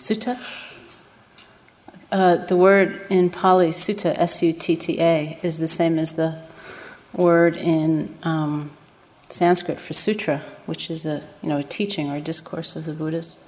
Sutta? Uh, the word in Pali, sutta, S U T T A, is the same as the word in um, Sanskrit for sutra, which is a you know a teaching or a discourse of the Buddhas.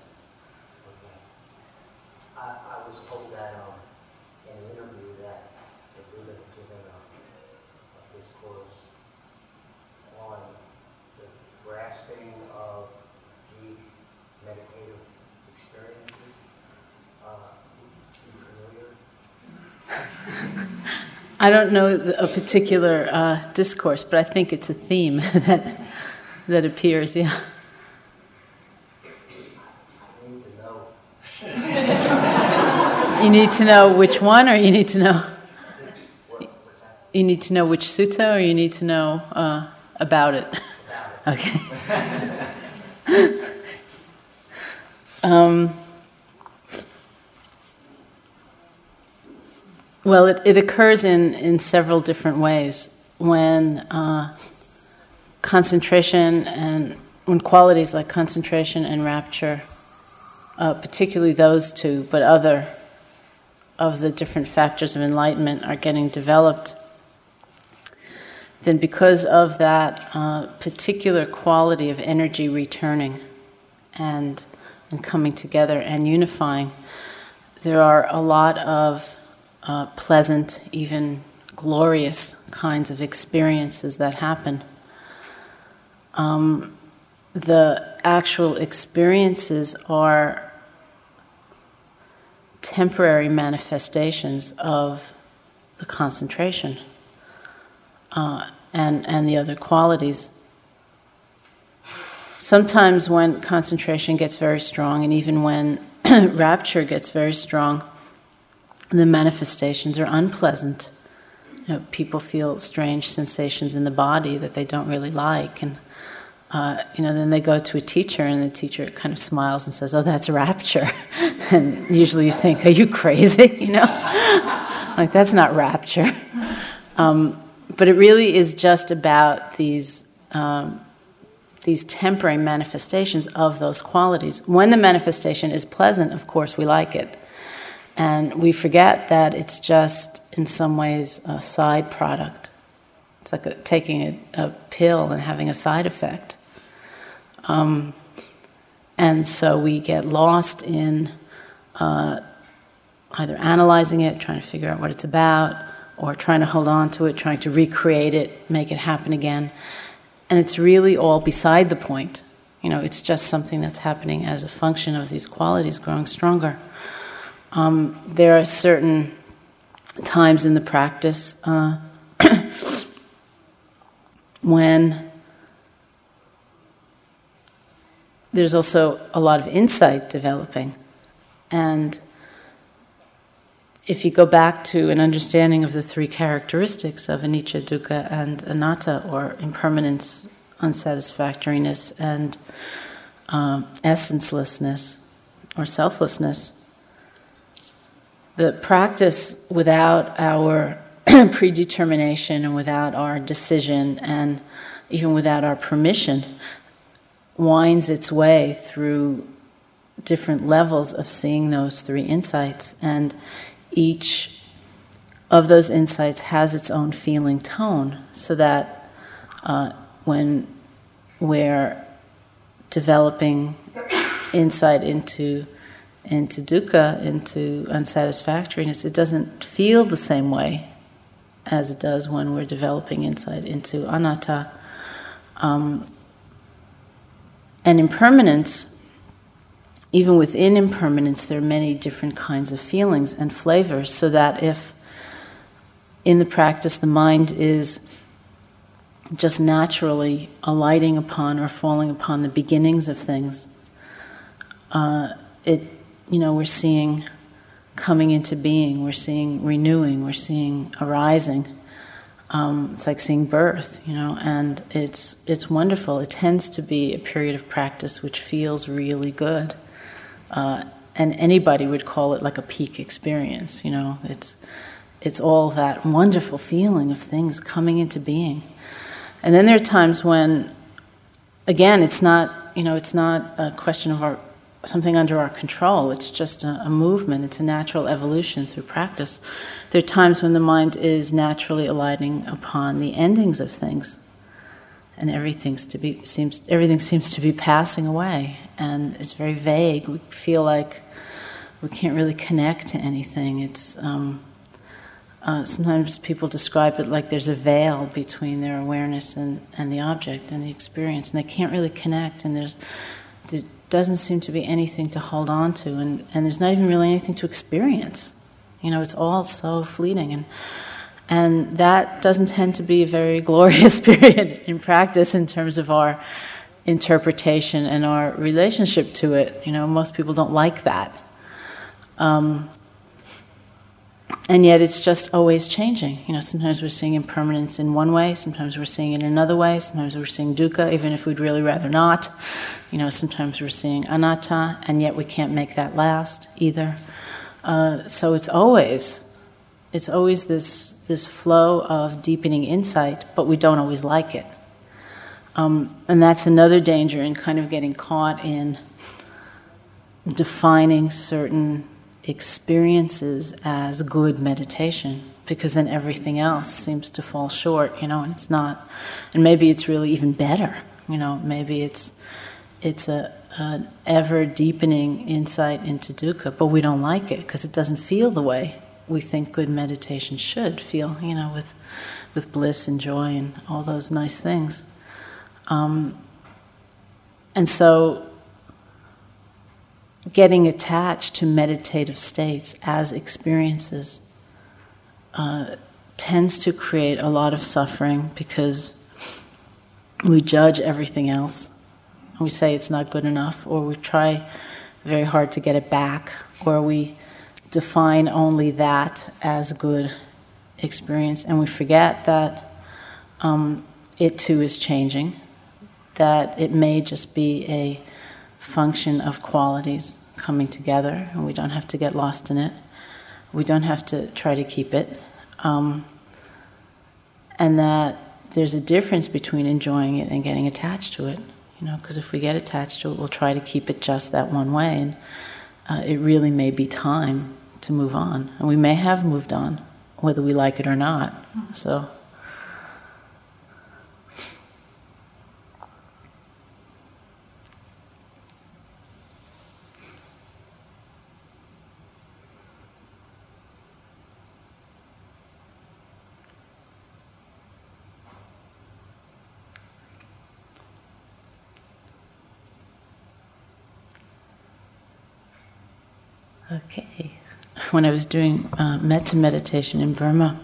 I don't know a particular uh, discourse, but I think it's a theme that that appears. Yeah. you need to know which one, or you need to know. You need to know which sutta, or you need to know uh, about it. okay. um, Well, it, it occurs in, in several different ways. When uh, concentration and when qualities like concentration and rapture, uh, particularly those two, but other of the different factors of enlightenment are getting developed, then because of that uh, particular quality of energy returning and, and coming together and unifying, there are a lot of uh, pleasant, even glorious kinds of experiences that happen. Um, the actual experiences are temporary manifestations of the concentration uh, and, and the other qualities. Sometimes, when concentration gets very strong, and even when rapture gets very strong, the manifestations are unpleasant. You know, people feel strange sensations in the body that they don't really like, and uh, you know, then they go to a teacher, and the teacher kind of smiles and says, "Oh, that's rapture," and usually you think, "Are you crazy?" You know, like that's not rapture. Um, but it really is just about these. Um, these temporary manifestations of those qualities. When the manifestation is pleasant, of course, we like it. And we forget that it's just, in some ways, a side product. It's like a, taking a, a, pill and having a side effect. Um, and so we get lost in uh, either analyzing it, trying to figure out what it's about, or trying to hold on to it, trying to recreate it, make it happen again. And it's really all beside the point. You know, it's just something that's happening as a function of these qualities growing stronger. Um, there are certain times in the practice uh, when there's also a lot of insight developing. And if you go back to an understanding of the three characteristics of anicca, dukkha, and anatta, or impermanence, unsatisfactoriness, and um, essencelessness, or selflessness, the practice without our predetermination and without our decision and even without our permission winds its way through different levels of seeing those three insights. And each of those insights has its own feeling tone so that uh, when we're developing insight into into dukkha, into unsatisfactoriness, it doesn't feel the same way as it does when we're developing insight into anatta. Um, and impermanence, even within impermanence, there are many different kinds of feelings and flavors, so that if in the practice the mind is just naturally alighting upon or falling upon the beginnings of things, uh, it you know, we're seeing coming into being, we're seeing renewing, we're seeing arising. Um, it's like seeing birth, you know, and it's it's wonderful. It tends to be a period of practice which feels really good, uh, and anybody would call it like a peak experience. You know, it's it's all that wonderful feeling of things coming into being, and then there are times when, again, it's not you know it's not a question of our something under our control. It's just a, a, movement, it's a natural evolution through practice. There are times when the mind is naturally alighting upon the endings of things. And everything's to be, seems, everything seems to be passing away, and it's very vague. We feel like we can't really connect to anything. It's um, uh, sometimes people describe it like there's a veil between their awareness and, and the object and the experience, and they can't really connect. And there's doesn't seem to be anything to hold on to, and, and there's not even really anything to experience. You know, it's all so fleeting. And, and that doesn't tend to be a very glorious period in practice in terms of our interpretation and our relationship to it. You know, most people don't like that. Um, and yet it's just always changing. You know, sometimes we're seeing impermanence in one way, sometimes we're seeing it in another way, sometimes we're seeing dukkha, even if we'd really rather not. You know, sometimes we're seeing anatta, and yet we can't make that last either. Uh, so it's always, it's always this this flow of deepening insight, but we don't always like it. Um, and that's another danger in kind of getting caught in defining certain experiences as good meditation because then everything else seems to fall short, you know, and it's not. And maybe it's really even better, you know, maybe it's it's a an ever deepening insight into dukkha, but we don't like it because it doesn't feel the way we think good meditation should feel, you know, with with bliss and joy and all those nice things. Um, and so getting attached to meditative states as experiences uh, tends to create a lot of suffering because we judge everything else. We say it's not good enough, or we try very hard to get it back, or we define only that as good experience, and we forget that um, it too is changing, that it may just be a function of qualities coming together, and we don't have to get lost in it. We don't have to try to keep it. Um, and that there's a difference between enjoying it and getting attached to it. You know, because if we get attached to it, we'll try to keep it just that one way, and uh, it really may be time to move on. And we may have moved on, whether we like it or not. So. Okay. When I was doing uh, metta meditation in Burma,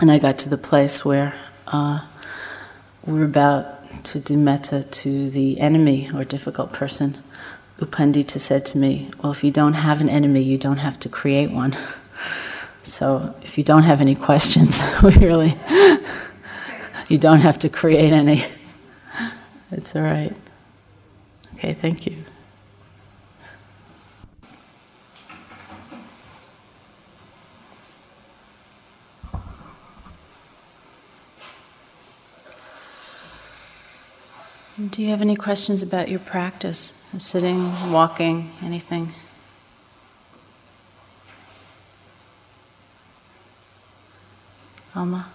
and I got to the place where uh, we're about to do metta to the enemy or difficult person, U Pandita said to me, Well, if you don't have an enemy, you don't have to create one. So if you don't have any questions, we really, you don't have to create any. It's all right. Okay, thank you. Do you have any questions about your practice? Sitting, walking, anything? Alma?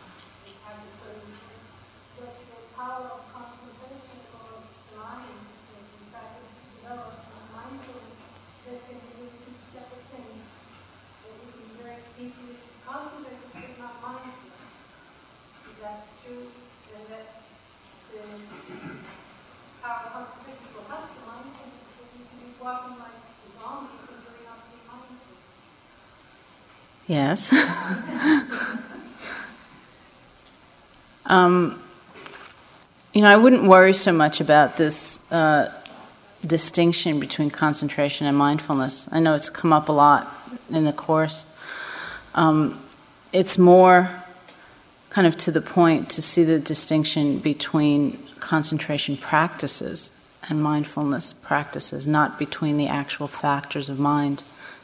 Yes. um, you know, I wouldn't worry so much about this uh, distinction between concentration and mindfulness. I know it's come up a lot in the course. Um, it's more kind of to the point to see the distinction between concentration practices and mindfulness practices, not between the actual factors of mind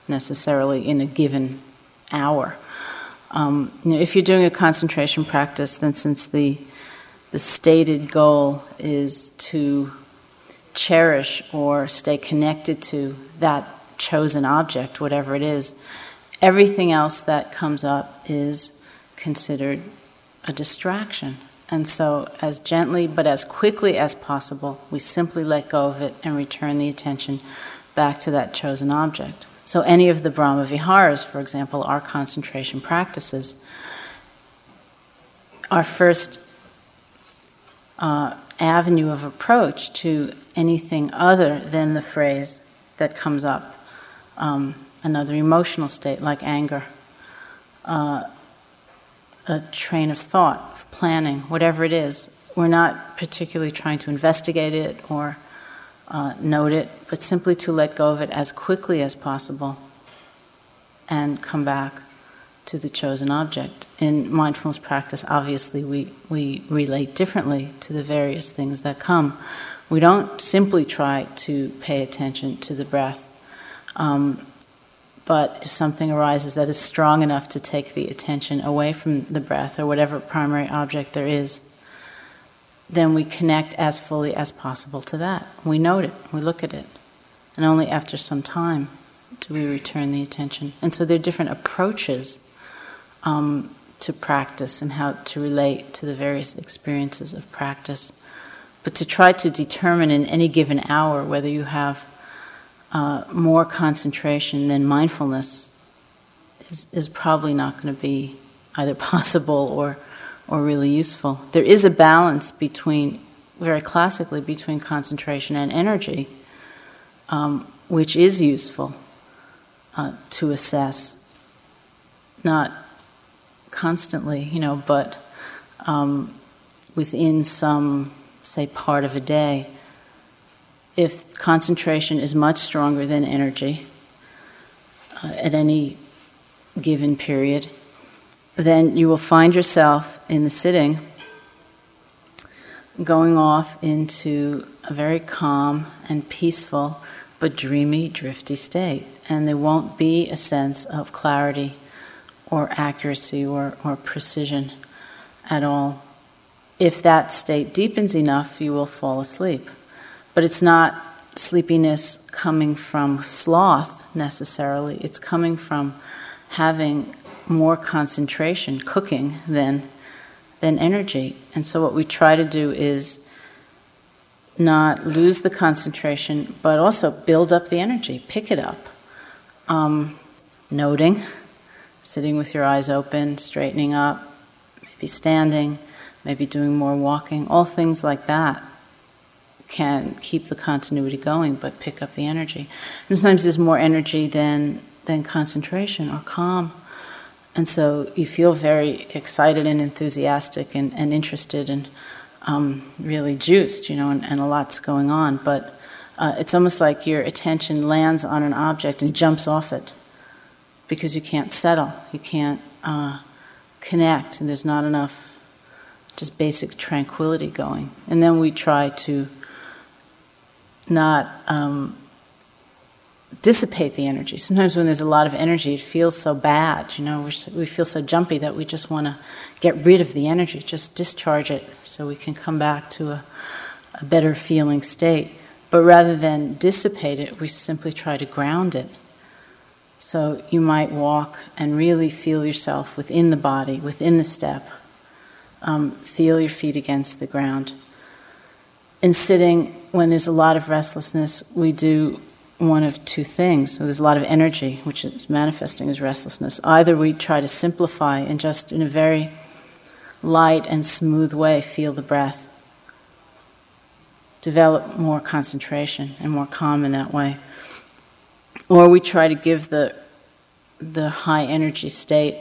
necessarily in a given hour. Um, you know, if you're doing a concentration practice, then since the the stated goal is to cherish or stay connected to that chosen object, whatever it is, everything else that comes up is considered a distraction. And so, as gently but as quickly as possible, we simply let go of it and return the attention back to that chosen object. So, any of the Brahma Viharas, for example, our concentration practices, our first uh, avenue of approach to anything other than the phrase that comes up, um, another emotional state like anger, uh, a train of thought, planning, whatever it is. We're not particularly trying to investigate it or uh, note it, but simply to let go of it as quickly as possible and come back to the chosen object. In mindfulness practice, obviously, we, we relate differently to the various things that come. We don't simply try to pay attention to the breath. Um, but if something arises that is strong enough to take the attention away from the breath or whatever primary object there is, then we connect as fully as possible to that. We note it, we look at it. And only after some time do we return the attention. And so there are different approaches um, to practice and how to relate to the various experiences of practice. But to try to determine in any given hour whether you have uh, more concentration than mindfulness is, is probably not going to be either possible or, or really useful. There is a balance between, very classically, between concentration and energy, um, which is useful uh, to assess. Not constantly, you know, but um, within some, say, part of a day, if concentration is much stronger than energy uh, at any given period, then you will find yourself in the sitting going off into a very calm and peaceful but dreamy, drifty state. And there won't be a sense of clarity or accuracy or, or precision at all. If that state deepens enough, you will fall asleep. But it's not sleepiness coming from sloth necessarily, it's coming from having more concentration, cooking, than, than energy. And so, what we try to do is not lose the concentration, but also build up the energy, pick it up. Um, noting sitting with your eyes open, straightening up, maybe standing, maybe doing more walking, all things like that can keep the continuity going but pick up the energy. And sometimes there's more energy than, than concentration or calm. And so you feel very excited and enthusiastic and, and interested and um, really juiced, you know, and, and, a lot's going on. But uh, it's almost like your attention lands on an object and jumps off it because you can't settle, you can't uh, connect, and there's not enough just basic tranquility going. And then we try to not um, dissipate the energy. Sometimes when there's a lot of energy, it feels so bad. You know, we feel so jumpy that we just want to get rid of the energy, just discharge it, so we can come back to a, a better feeling state. But rather than dissipate it, we simply try to ground it. So you might walk and really feel yourself within the body, within the step. Um, feel your feet against the ground. In sitting, when there's a lot of restlessness, we do one of two things. So there's a lot of energy, which is manifesting as restlessness. Either we try to simplify and just in a very light and smooth way feel the breath, develop more concentration and more calm in that way or we try to give the, the high energy state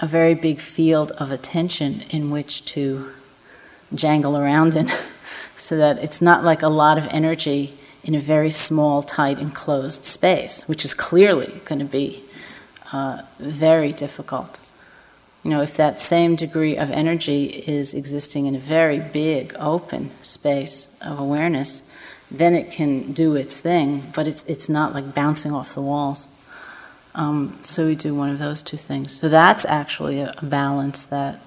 a very big field of attention in which to jangle around in, so that it's not like a lot of energy in a very small, tight, enclosed space, which is clearly going to be uh, very difficult. You know, if that same degree of energy is existing in a very big, open space of awareness, then it can do its thing, but it's, it's not like bouncing off the walls. Um, so we do one of those two things. So that's actually a, a balance that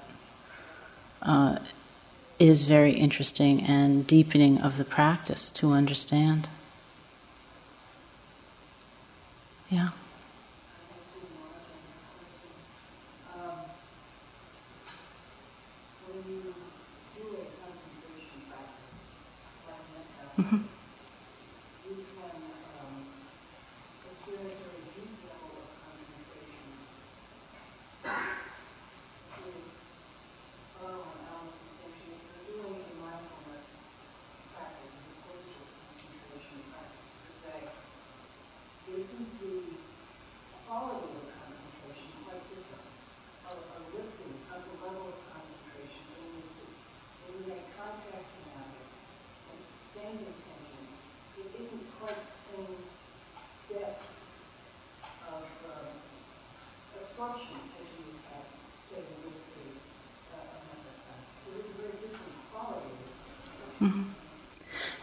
uh, is very interesting and deepening of the practice to understand. Yeah. Mm-hmm.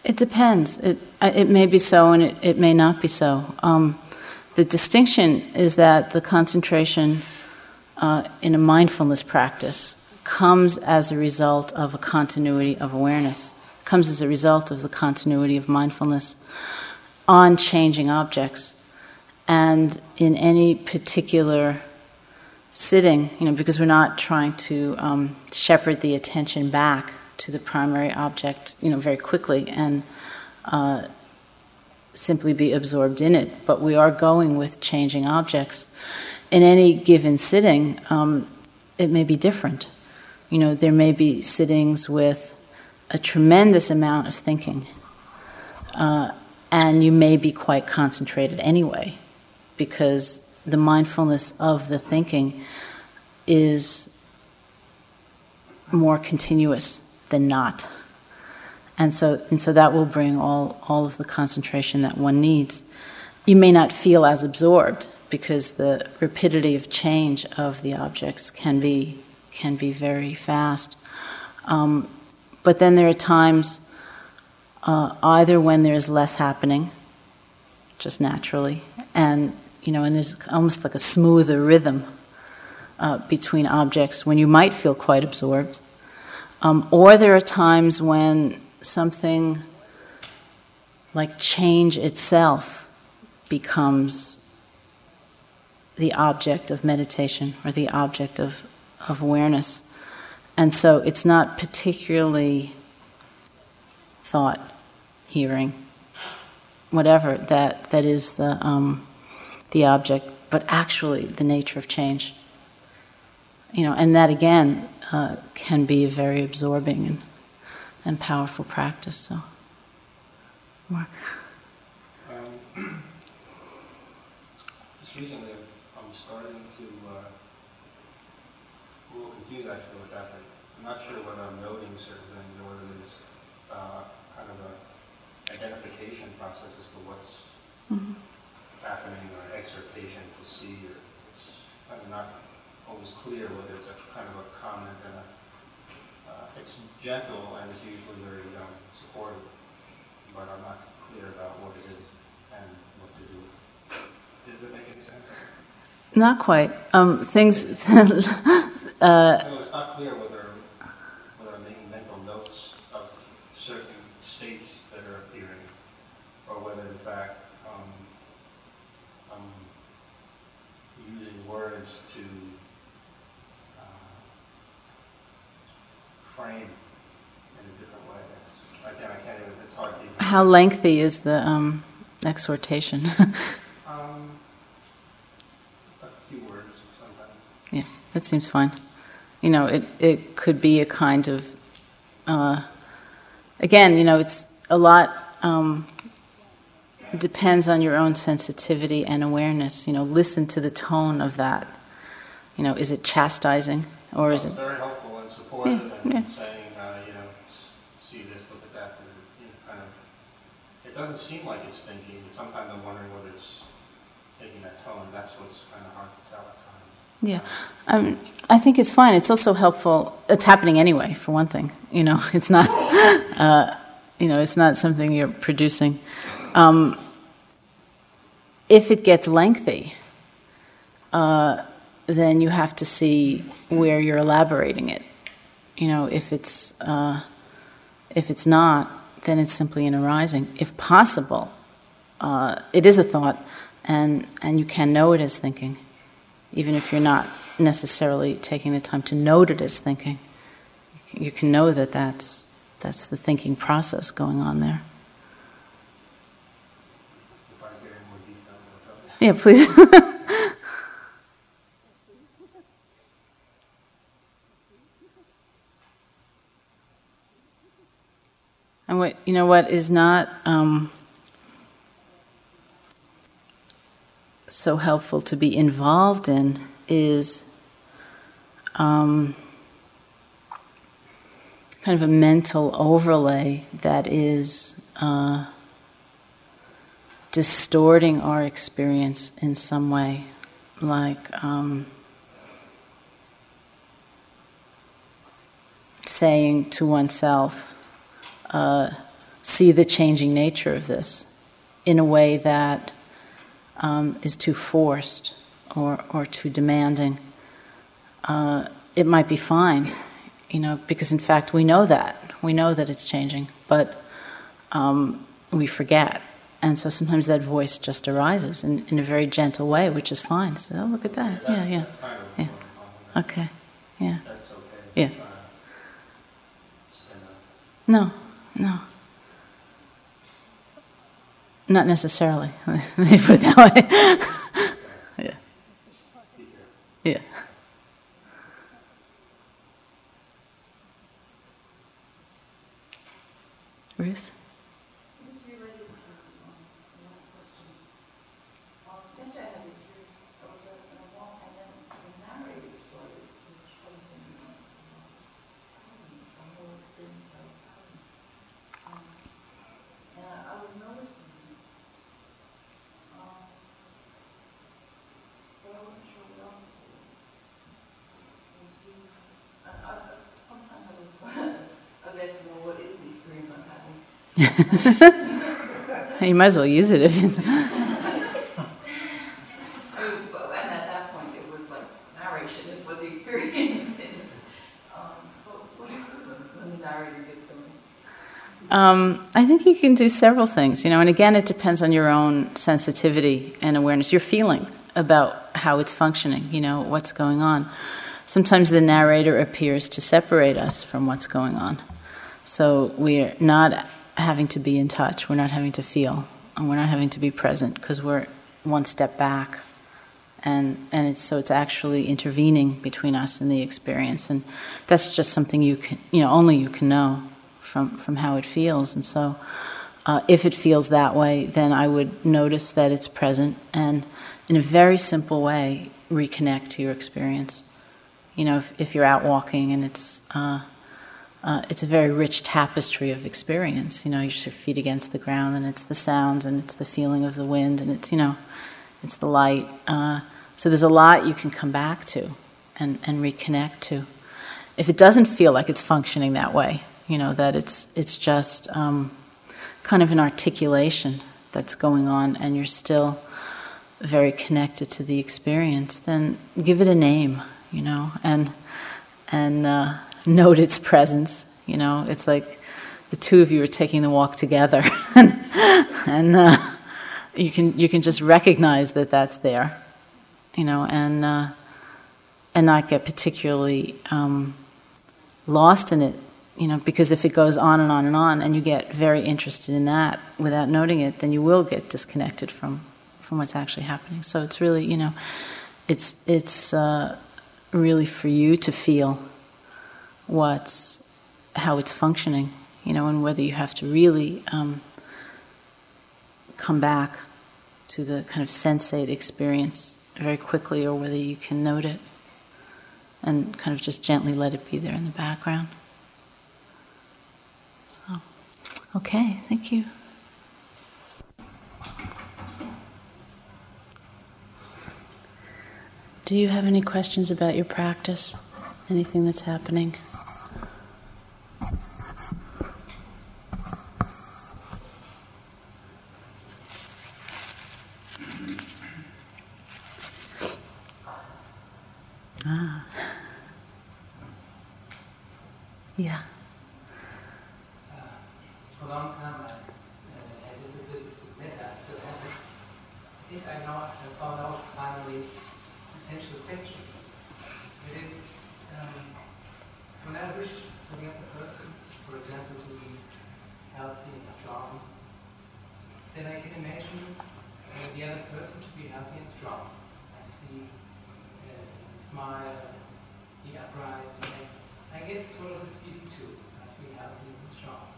It depends. It, it may be so and it, it may not be so. Um, the distinction is that the concentration uh, in a mindfulness practice comes as a result of a continuity of awareness, comes as a result of the continuity of mindfulness on changing objects. And in any particular sitting, you know, because we're not trying to um, shepherd the attention back to the primary object, you know, very quickly and uh, simply be absorbed in it. But we are going with changing objects. In any given sitting, um, it may be different. You know, there may be sittings with a tremendous amount of thinking, uh, and you may be quite concentrated anyway, because the mindfulness of the thinking is more continuous than not. And so, and so that will bring all, all of the concentration that one needs. You may not feel as absorbed because the rapidity of change of the objects can be, can be very fast. Um, but then there are times, uh, either when there's less happening, just naturally, and you know, and there's almost like a smoother rhythm uh, between objects when you might feel quite absorbed, um, or there are times when something like change itself becomes the object of meditation or the object of, of awareness. And so it's not particularly thought, hearing, whatever that, that is the, um, the object, but actually the nature of change. You know, and that again uh, can be a very absorbing and, and powerful practice. So, Mark. Um, just recently, I'm starting to uh, a little confused actually with that. I'm not sure whether I'm noting certain things or whether it's uh, kind of a identification process as to what's mm-hmm. happening or exhortation to see. Or it's kind of not always clear whether it's a kind of a comment and a, uh, it's gentle and it's usually very um, supportive, but I'm not clear about what it is and what to do. Does it make any sense? Not quite. Um, things. uh, no, it's not clear whether whether I'm making mental notes of certain states that are appearing, or whether in fact um, I'm using words to frame in a different way. It's, again, I can't even, it's hard to even. How lengthy is the um, exhortation? um, a few words sometimes. Yeah, that seems fine. You know, it, it could be a kind of, uh, again, you know, it's a lot. Um, depends on your own sensitivity and awareness. You know, listen to the tone of that. You know, is it chastising or is it? Very helpful yeah, and yeah. saying, uh, you know, see this, look at that, and you know, kind of, it doesn't seem like it's thinking, but sometimes I'm wondering whether it's taking that tone. That's what's kind of hard to tell at times. Yeah, um, I think it's fine. It's also helpful. It's happening anyway, for one thing. You know, it's not, uh, you know, it's not something you're producing. Um, if it gets lengthy, uh, then you have to see where you're elaborating it You know, if it's uh, if it's not, then it's simply an arising. If possible, uh, it is a thought, and and you can know it as thinking, even if you're not necessarily taking the time to note it as thinking. You can know that that's that's the thinking process going on there. Yeah, please. and what you know, what is not um, so helpful to be involved in is um, kind of a mental overlay that is. Uh, distorting our experience in some way, like um, saying to oneself, uh, see the changing nature of this in a way that um, is too forced or, or too demanding. Uh, it might be fine, you know, because in fact we know that. We know that it's changing, but um, we forget. And so sometimes that voice just arises in, in a very gentle way, which is fine. So, oh, look at that. Yeah, yeah. Yeah. Okay. Yeah. Yeah. No, no. Not necessarily. Let me put it that way. yeah. Yeah. Ruth? you might as well use it if you. And at that point, it was like narration is what the experience is. when the narrator gets going. Um, I think you can do several things, you know, and again, it depends on your own sensitivity and awareness, your feeling about how it's functioning, you know, what's going on. Sometimes the narrator appears to separate us from what's going on. So we're not having to be in touch, we're not having to feel, and we're not having to be present because we're one step back. And, and it's, so it's actually intervening between us and the experience. And that's just something you can, you know, only you can know from, from how it feels. And so uh, if it feels that way, then I would notice that it's present and in a very simple way reconnect to your experience. You know, if, if you're out walking and it's, uh, uh, it's a very rich tapestry of experience. You know, you your feet against the ground, and it's the sounds, and it's the feeling of the wind, and it's you know, it's the light. Uh, so there's a lot you can come back to, and and reconnect to. If it doesn't feel like it's functioning that way, you know, that it's it's just um, kind of an articulation that's going on, and you're still very connected to the experience, then give it a name, you know, and and. Uh, note its presence. You know, it's like the two of you are taking the walk together, and, and uh, you can you can just recognize that that's there. You know, and uh, and not get particularly um, lost in it. You know, because if it goes on and on and on, and you get very interested in that without noting it, then you will get disconnected from from what's actually happening. So it's really, you know, it's it's uh, really for you to feel what's how it's functioning, you know, and whether you have to really um, come back to the kind of sensate experience very quickly, or whether you can note it and kind of just gently let it be there in the background. So, okay, thank you. Do you have any questions about your practice? Anything that's happening? Ah. Yeah. For a long time, I uh, had difficulties with metta. I still have it. I think I now have found out finally essential question. It is when I wish for the other person, for example, to be healthy and strong, then I can imagine uh, the other person to be healthy and strong. I see uh, smile, be upright, and I get sort of this feeling too. I feel healthy and strong.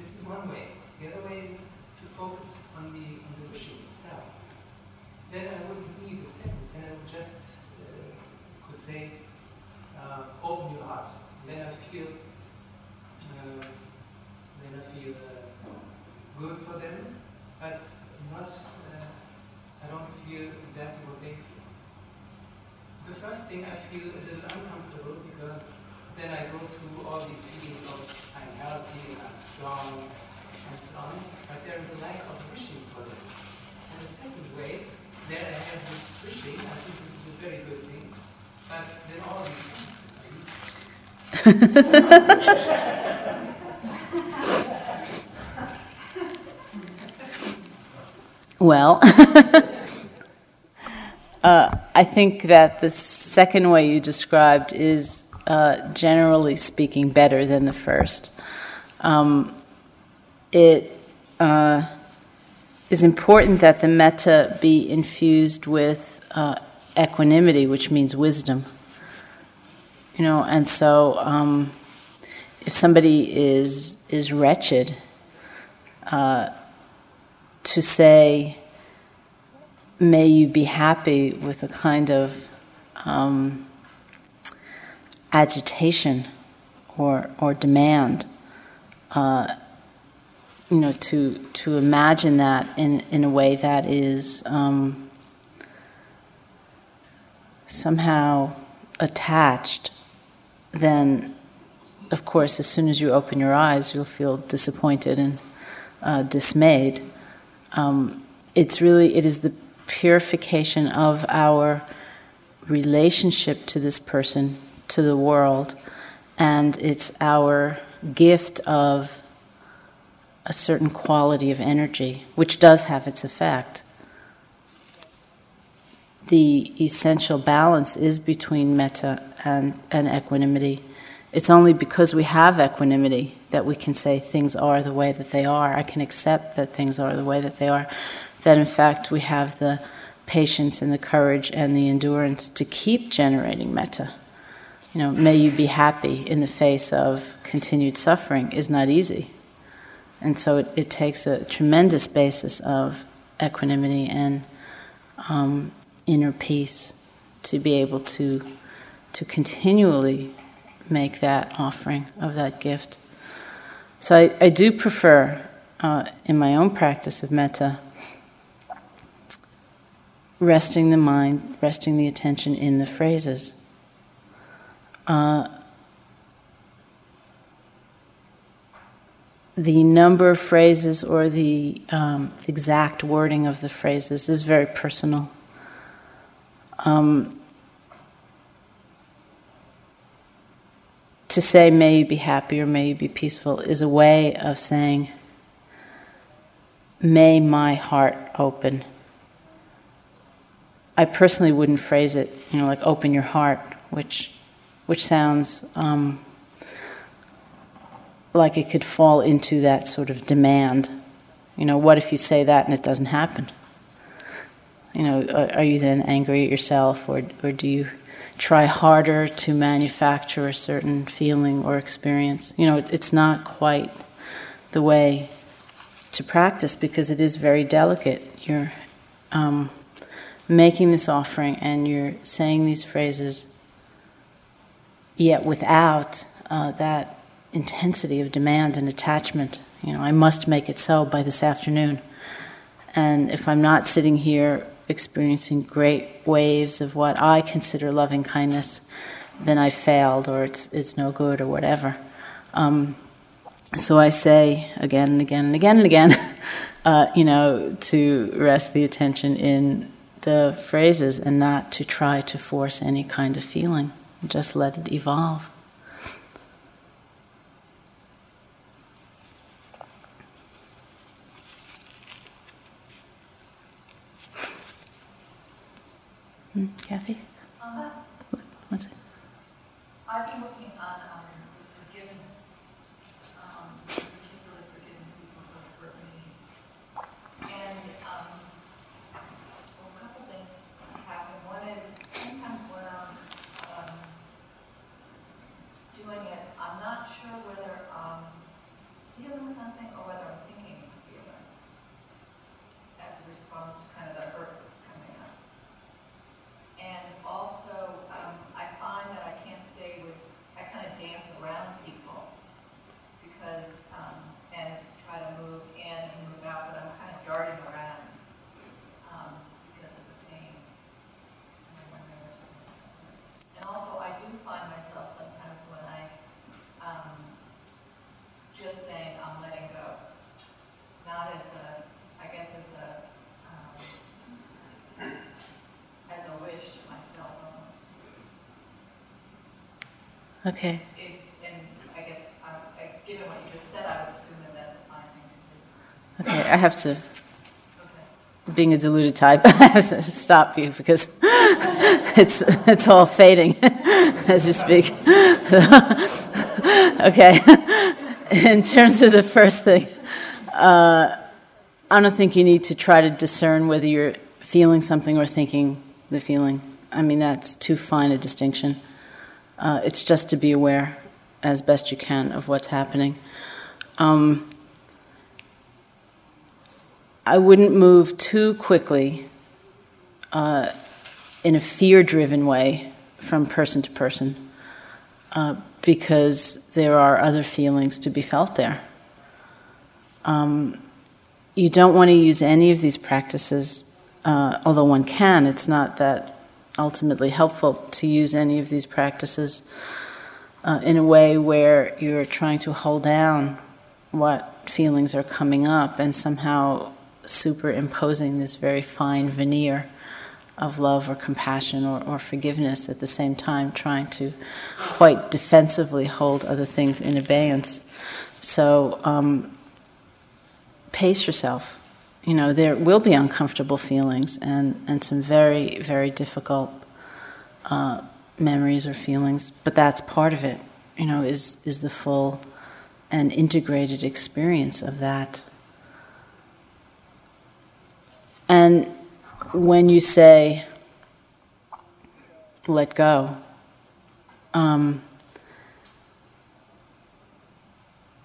This is one way. The other way is to focus on the on the wishing itself. Then I wouldn't need the sentence. Then I would just uh, could say, uh, open your heart. Then I feel, uh, then I feel uh, good for them, but not, uh, I don't feel exactly what they feel. The first thing I feel a little uncomfortable because then I go through all these feelings of I'm healthy, I'm strong, and so on, but there is a lack of wishing for them. And the second way, there I have this wishing, I think it is a very good thing, but then all these things. Well, uh, I think that the second way you described is, uh, generally speaking, better than the first. Um, it uh, is important that the metta be infused with uh, equanimity, which means wisdom. You know, and so um, if somebody is is wretched, uh, to say, may you be happy with a kind of um, agitation or, or demand. Uh, you know, to, to imagine that in, in a way that is um, somehow attached, then, of course, as soon as you open your eyes, you'll feel disappointed and uh, dismayed um, it's really it is the purification of our relationship to this person, to the world, and it's our gift of a certain quality of energy, which does have its effect. The essential balance is between metta and, and equanimity. It's only because we have equanimity that we can say things are the way that they are. I can accept that things are the way that they are. That in fact we have the patience and the courage and the endurance to keep generating metta. You know, may you be happy in the face of continued suffering is not easy. And so it, it takes a tremendous basis of equanimity and um, inner peace to be able to, to continually make that offering of that gift. So I, I do prefer, uh, in my own practice of metta, resting the mind, resting the attention in the phrases. Uh, the number of phrases or the um, exact wording of the phrases is very personal. Um, to say, may you be happy or may you be peaceful, is a way of saying, may my heart open. I personally wouldn't phrase it, you know, like open your heart, which, which sounds um, like it could fall into that sort of demand. You know, what if you say that and it doesn't happen? You know, are, you then angry at yourself, or, or do you try harder to manufacture a certain feeling or experience. You know, it, it's not quite the way to practice because it is very delicate. You're um, making this offering and you're saying these phrases, yet without uh, that intensity of demand and attachment. You know, I must make it so by this afternoon. And if I'm not sitting here experiencing great waves of what I consider loving kindness, then I failed or it's, it's no good or whatever. Um, so I say again and again and again and again, uh, you know, to rest the attention in the phrases and not to try to force any kind of feeling. Just let it evolve. Hmm, Kathy? What's it? I've been looking on um, forgiveness, um, particularly forgiving people who have hurt me. And um, well, a couple things happen. One is sometimes when I'm um, doing it, I'm not sure whether I'm feeling something or whether I'm thinking I'm feeling as a response to kind of the hurt that's coming up. And also, um, I find that I can't stay with, I kind of dance around people because, um, and try to move in and move out, but I'm kind of darting around, um, because of the pain. And I wonder what's going on. And also, I do find myself sometimes when I, um, just saying I'm letting go, not as a, I guess as a, um, as a wish to myself almost. Okay. Is, and I guess, uh, given what you just said, I would assume that that's a fine thing to Okay, I have to. Okay. being a deluded type, I have to stop you because it's, it's all fading as you speak. okay. In terms of the first thing, uh, I don't think you need to try to discern whether you're feeling something or thinking the feeling. I mean, that's too fine a distinction. Uh, it's just to be aware as best you can of what's happening. Um, I wouldn't move too quickly uh, in a fear driven way from person to person uh, because there are other feelings to be felt there. Um, you don't want to use any of these practices, uh, although one can, it's not that ultimately helpful to use any of these practices uh, in a way where you're trying to hold down what feelings are coming up and somehow superimposing this very fine veneer of love or compassion or, or forgiveness at the same time, trying to quite defensively hold other things in abeyance. So, um, pace yourself. You know, there will be uncomfortable feelings and, and some very, very difficult uh, memories or feelings, but that's part of it, you know, is, is the full and integrated experience of that. And when you say, let go, um,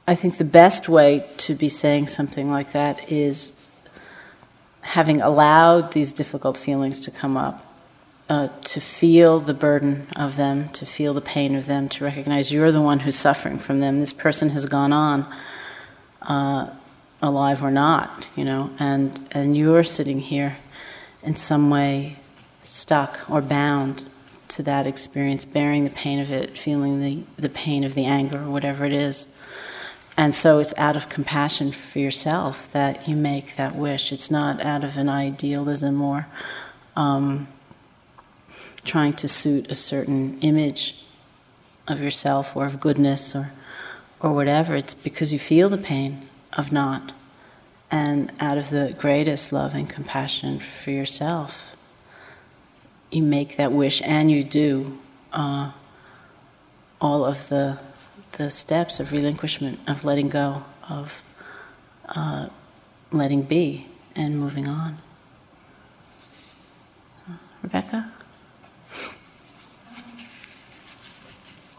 I think the best way to be saying something like that is having allowed these difficult feelings to come up, uh, to feel the burden of them, to feel the pain of them, to recognize you're the one who's suffering from them. This person has gone on, uh, alive or not, you know, and, and you're sitting here in some way stuck or bound to that experience, bearing the pain of it, feeling the, the pain of the anger or whatever it is. And so it's out of compassion for yourself that you make that wish. It's not out of an idealism or um, trying to suit a certain image of yourself or of goodness or, or whatever. It's because you feel the pain of not. And out of the greatest love and compassion for yourself, you make that wish and you do uh, all of the the steps of relinquishment, of letting go, of uh, letting be, and moving on. Rebecca?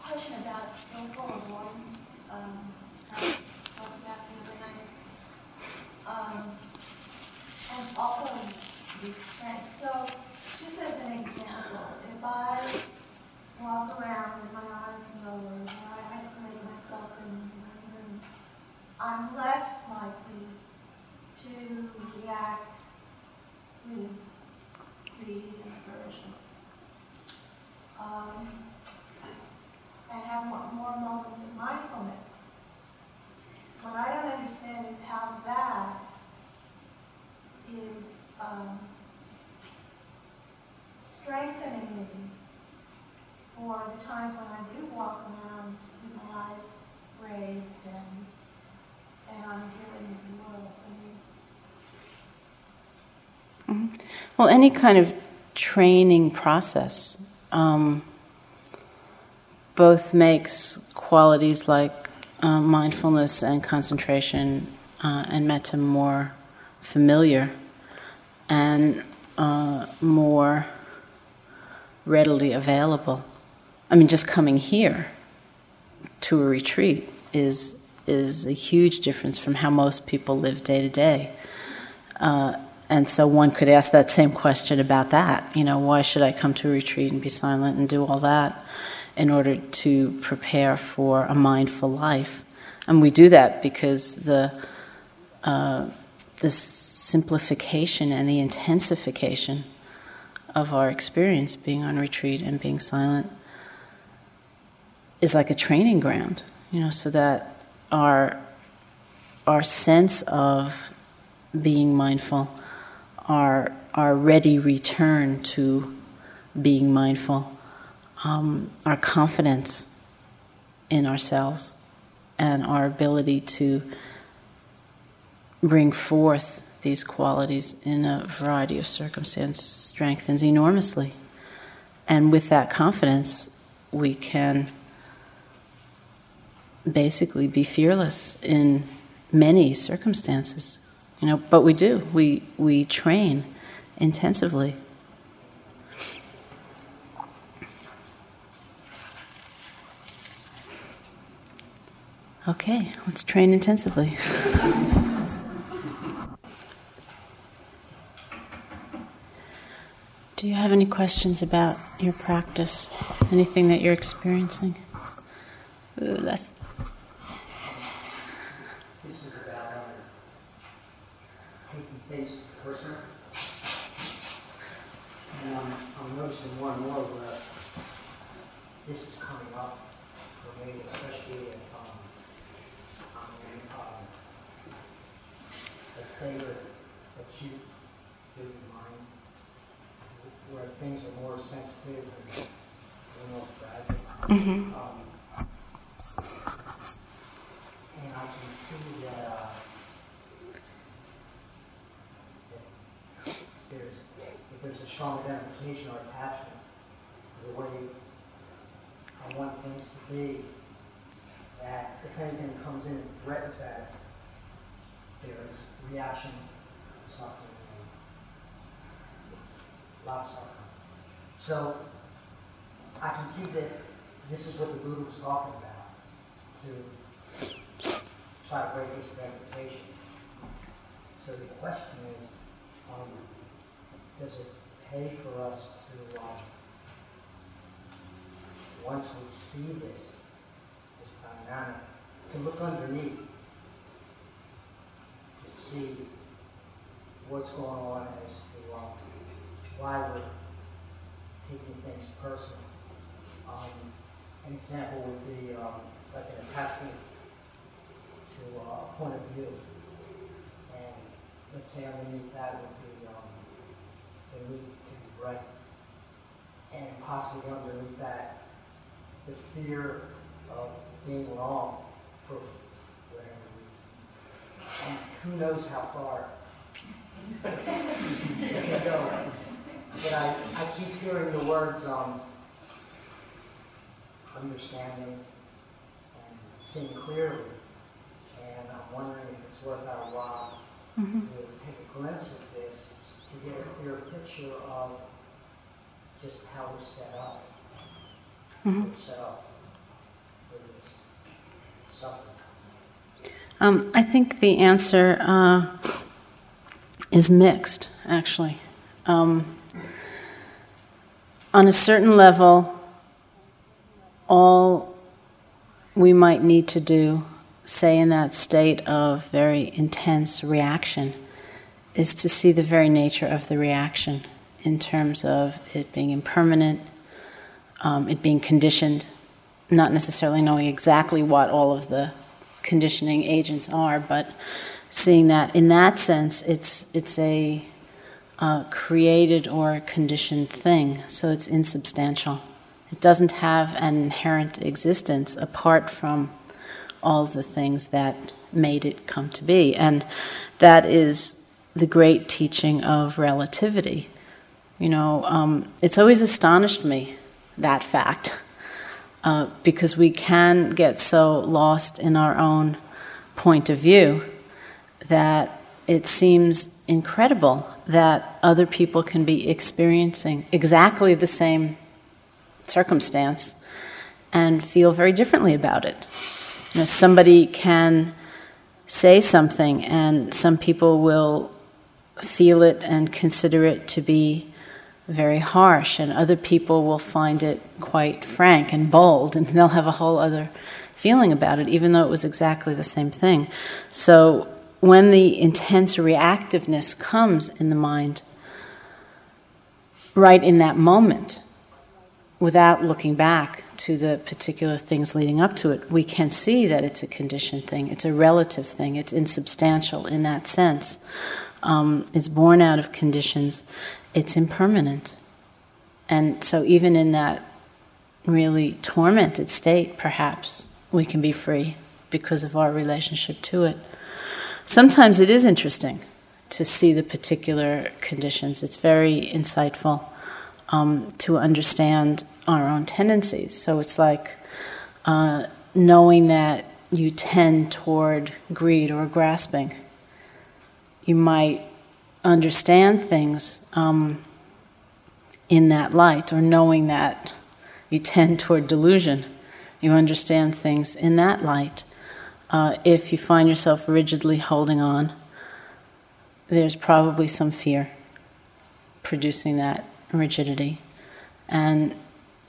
Question about skillful avoidance, um, I talked about the other night. Um, and also restraint. So, just as an example, if I walk around with my eyes lowered, or I isolate myself in my room, I'm less likely to react with greed and aversion. Um, and have more, more moments of mindfulness. What I don't understand is how that is um, strengthening me for the times when I do walk around with my eyes raised and, and I'm dealing with the world. I mean, Well, any kind of training process. Um, both makes qualities like uh, mindfulness and concentration uh, and metta more familiar and uh, more readily available. I mean, just coming here to a retreat is is a huge difference from how most people live day to day. And so one could ask that same question about that. You know, why should I come to a retreat and be silent and do all that in order to prepare for a mindful life? And we do that because the uh, the simplification and the intensification of our experience being on retreat and being silent is like a training ground, you know, so that our our sense of being mindful, our our ready return to being mindful, um, our confidence in ourselves, and our ability to bring forth these qualities in a variety of circumstances strengthens enormously. And with that confidence, we can basically be fearless in many circumstances. You know, but we do. We we train intensively. Okay, let's train intensively. Do you have any questions about your practice? Anything that you're experiencing? Ooh, This is about um, taking things personal. And I'm, I'm noticing more and more where this is coming up for me, especially if um, I'm in um, a state of acute human mind where things are more sensitive and more fragile. Mm-hmm. Um, and I can see that, uh, that there's, if there's a strong identification or attachment to the way I want things to be, that if anything comes in and threatens that, there's reaction, and suffering, and it's a lot of suffering. So I can see that this is what the Buddha was talking about, to try to break this identification. So the question is, um, does it pay for us to, um, once we see this, this dynamic, to look underneath, to see what's going on as to um, why we're taking things personal. Um, an example would be um, like an attachment to uh, a point of view. And let's say underneath that would be um, the need right. And possibly underneath that, the fear of being wrong for whatever reason. And who knows how far it can go. But I, I keep hearing the words um, understanding and seeing clearly. And I'm wondering if it's worth our while Mm-hmm. to take a glimpse of this to get a clear picture of just how we're set up. Mm-hmm. Set up for this suffering. Um, I think the answer uh, is mixed, actually. Um, on a certain level, all we might need to do, say in that state of very intense reaction, is to see the very nature of the reaction in terms of it being impermanent, um, it being conditioned, not necessarily knowing exactly what all of the conditioning agents are, but seeing that in that sense, it's it's a uh, created or conditioned thing, so it's insubstantial. It doesn't have an inherent existence apart from all the things that made it come to be, and that is the great teaching of relativity. You know, um, it's always astonished me, that fact, uh, because we can get so lost in our own point of view that it seems incredible that other people can be experiencing exactly the same circumstance and feel very differently about it. You know, somebody can say something, and some people will feel it and consider it to be very harsh, and other people will find it quite frank and bold, and they'll have a whole other feeling about it, even though it was exactly the same thing. So, when the intense reactiveness comes in the mind, right in that moment, without looking back to the particular things leading up to it, we can see that it's a conditioned thing, it's a relative thing, it's insubstantial in that sense. Um, it's born out of conditions, it's impermanent. And so, even in that really tormented state, perhaps, we can be free because of our relationship to it. Sometimes it is interesting to see the particular conditions, it's very insightful um, to understand our own tendencies. So, it's like uh, knowing that you tend toward greed or grasping. You might understand things um, in that light, or knowing that you tend toward delusion. You understand things in that light. Uh, if you find yourself rigidly holding on, there's probably some fear producing that rigidity. And,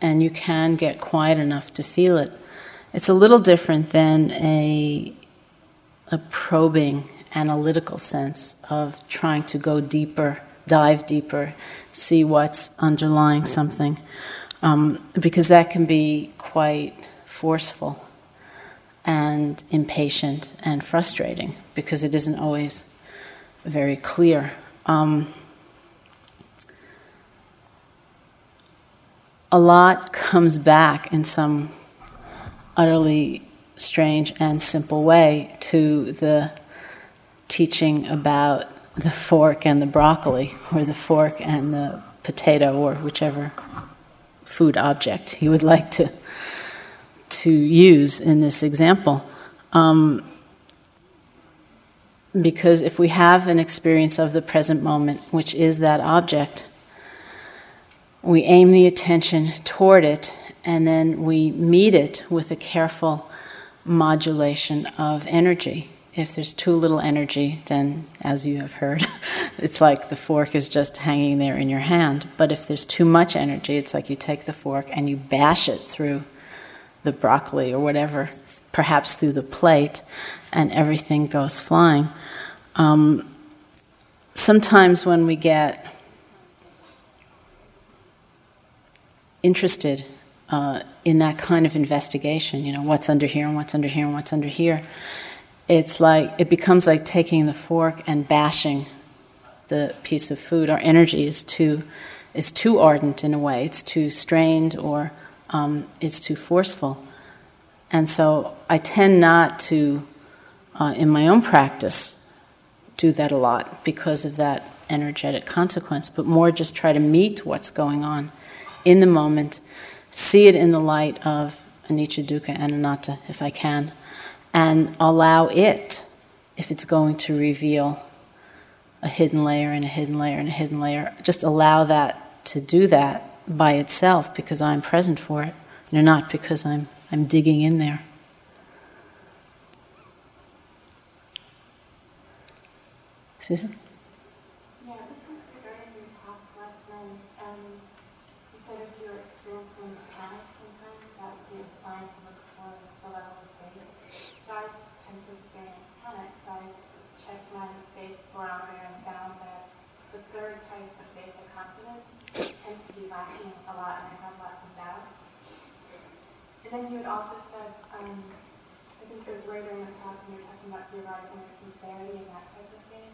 and you can get quiet enough to feel it. It's a little different than a, a probing analytical sense of trying to go deeper, dive deeper, see what's underlying something, um, because that can be quite forceful and impatient and frustrating because it isn't always very clear. Um, a lot comes back in some utterly strange and simple way to the teaching about the fork and the broccoli, or the fork and the potato, or whichever food object you would like to to use in this example. Um, because if we have an experience of the present moment, which is that object, we aim the attention toward it and then we meet it with a careful modulation of energy. If there's too little energy, then, as you have heard, it's like the fork is just hanging there in your hand. But if there's too much energy, it's like you take the fork and you bash it through the broccoli or whatever, perhaps through the plate, and everything goes flying. Um, sometimes when we get interested uh, in that kind of investigation, you know, what's under here and what's under here and what's under here, it's like it becomes like taking the fork and bashing the piece of food. Our energy is too is too ardent in a way. It's too strained or um, it's too forceful. And so I tend not to, uh, in my own practice, do that a lot because of that energetic consequence, but more just try to meet what's going on in the moment, see it in the light of anicca, dukkha, and anatta, if I can, and allow it, if it's going to reveal a hidden layer and a hidden layer and a hidden layer, just allow that to do that by itself because I'm present for it, you not because I'm, I'm digging in there. Susan? Yeah, this was a very impact lesson. Um, you said if you're experiencing panic sometimes, that would be a sign to look for the level of faith. So I tend to experience panic, so I checked my faith barometer and found that the third type of faith, the confidence, tends to be lacking a lot, and I have lots of doubts. And then you had also said, um, I think it was later in the talk when you were talking about realizing sincerity and that type of thing.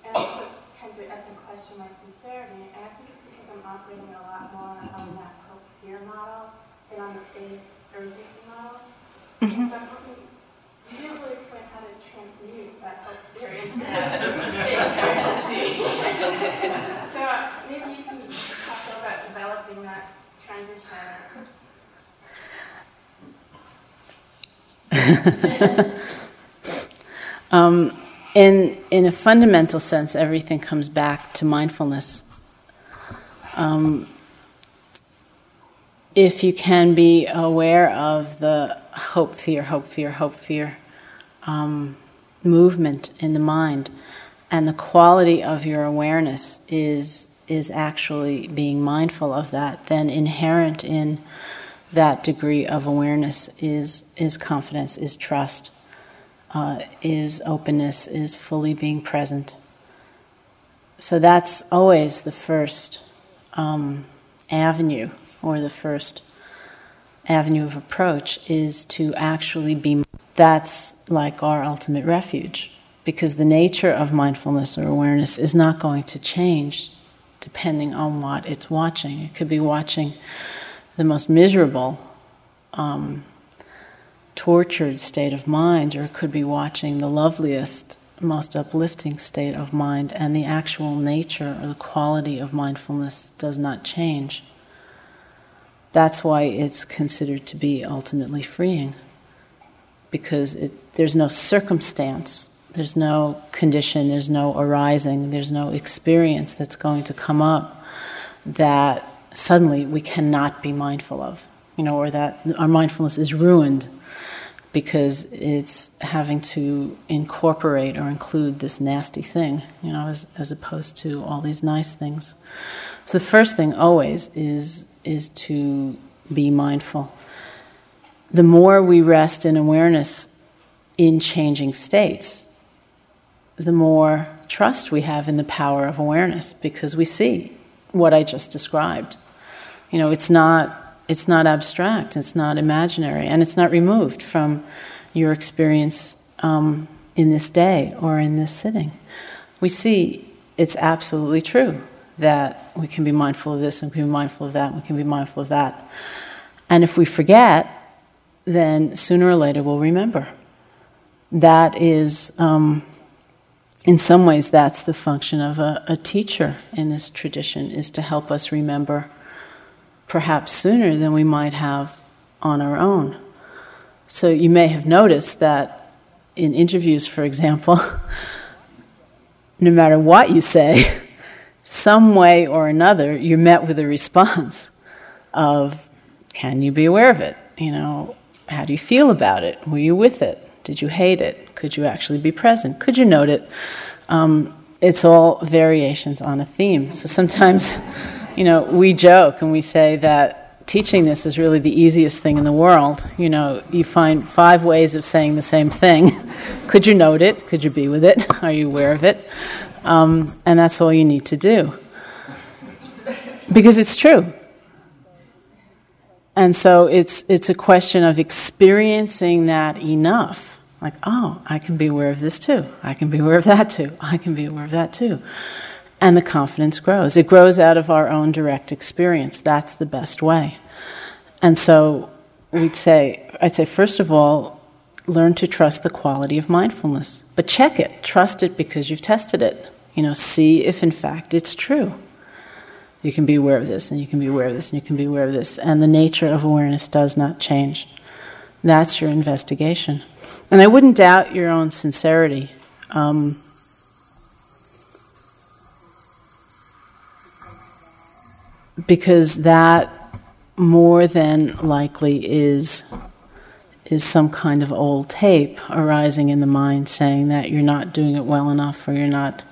And I also tend to, I think, question my sincerity, and I think it's because I'm operating a lot more on that hope fear model than on the faith urgency model. So I'm hoping, you didn't really explain how to transmute that hope fear into faith urgency. so maybe you can um, in in a fundamental sense, everything comes back to mindfulness. Um, if you can be aware of the hope, fear, hope, fear, hope, fear um, movement in the mind, and the quality of your awareness is is actually being mindful of that, then inherent in that degree of awareness is is confidence, is trust, uh, is openness, is fully being present. So that's always the first um, avenue or the first avenue of approach is to actually be. That's like our ultimate refuge because the nature of mindfulness or awareness is not going to change depending on what it's watching. It could be watching the most miserable, um, tortured state of mind, or could be watching the loveliest, most uplifting state of mind, and the actual nature or the quality of mindfulness does not change. That's why it's considered to be ultimately freeing, because it, there's no circumstance, there's no condition, there's no arising, there's no experience that's going to come up that suddenly we cannot be mindful of, you know, or that our mindfulness is ruined because it's having to incorporate or include this nasty thing, you know, as, as opposed to all these nice things. So the first thing always is is to be mindful. The more we rest in awareness in changing states, the more trust we have in the power of awareness because we see what I just described. You know, it's not it's not abstract, it's not imaginary, and it's not removed from your experience um, in this day or in this sitting. We see it's absolutely true that we can be mindful of this and we can be mindful of that, and we can be mindful of that. And if we forget, then sooner or later we'll remember. That is, um, in some ways, that's the function of a, a teacher in this tradition, is to help us remember perhaps sooner than we might have on our own. So you may have noticed that in interviews, for example, no matter what you say, some way or another, you're met with a response of, can you be aware of it? You know, how do you feel about it? Were you with it? Did you hate it? Could you actually be present? Could you note it? Um, it's all variations on a theme. So sometimes, you know, we joke and we say that teaching this is really the easiest thing in the world. You know, you find five ways of saying the same thing. Could you note it? Could you be with it? Are you aware of it? Um, and that's all you need to do. Because it's true. And so it's, it's a question of experiencing that enough. Like, oh, I can be aware of this too. I can be aware of that too. I can be aware of that too. And the confidence grows. It grows out of our own direct experience. That's the best way. And so we'd say, I'd say, first of all, learn to trust the quality of mindfulness. But check it. Trust it because you've tested it. You know, see if in fact it's true. You can be aware of this, and you can be aware of this, and you can be aware of this. And the nature of awareness does not change. That's your investigation. And I wouldn't doubt your own sincerity. Um, because that more than likely is is some kind of old tape arising in the mind saying that you're not doing it well enough or you're not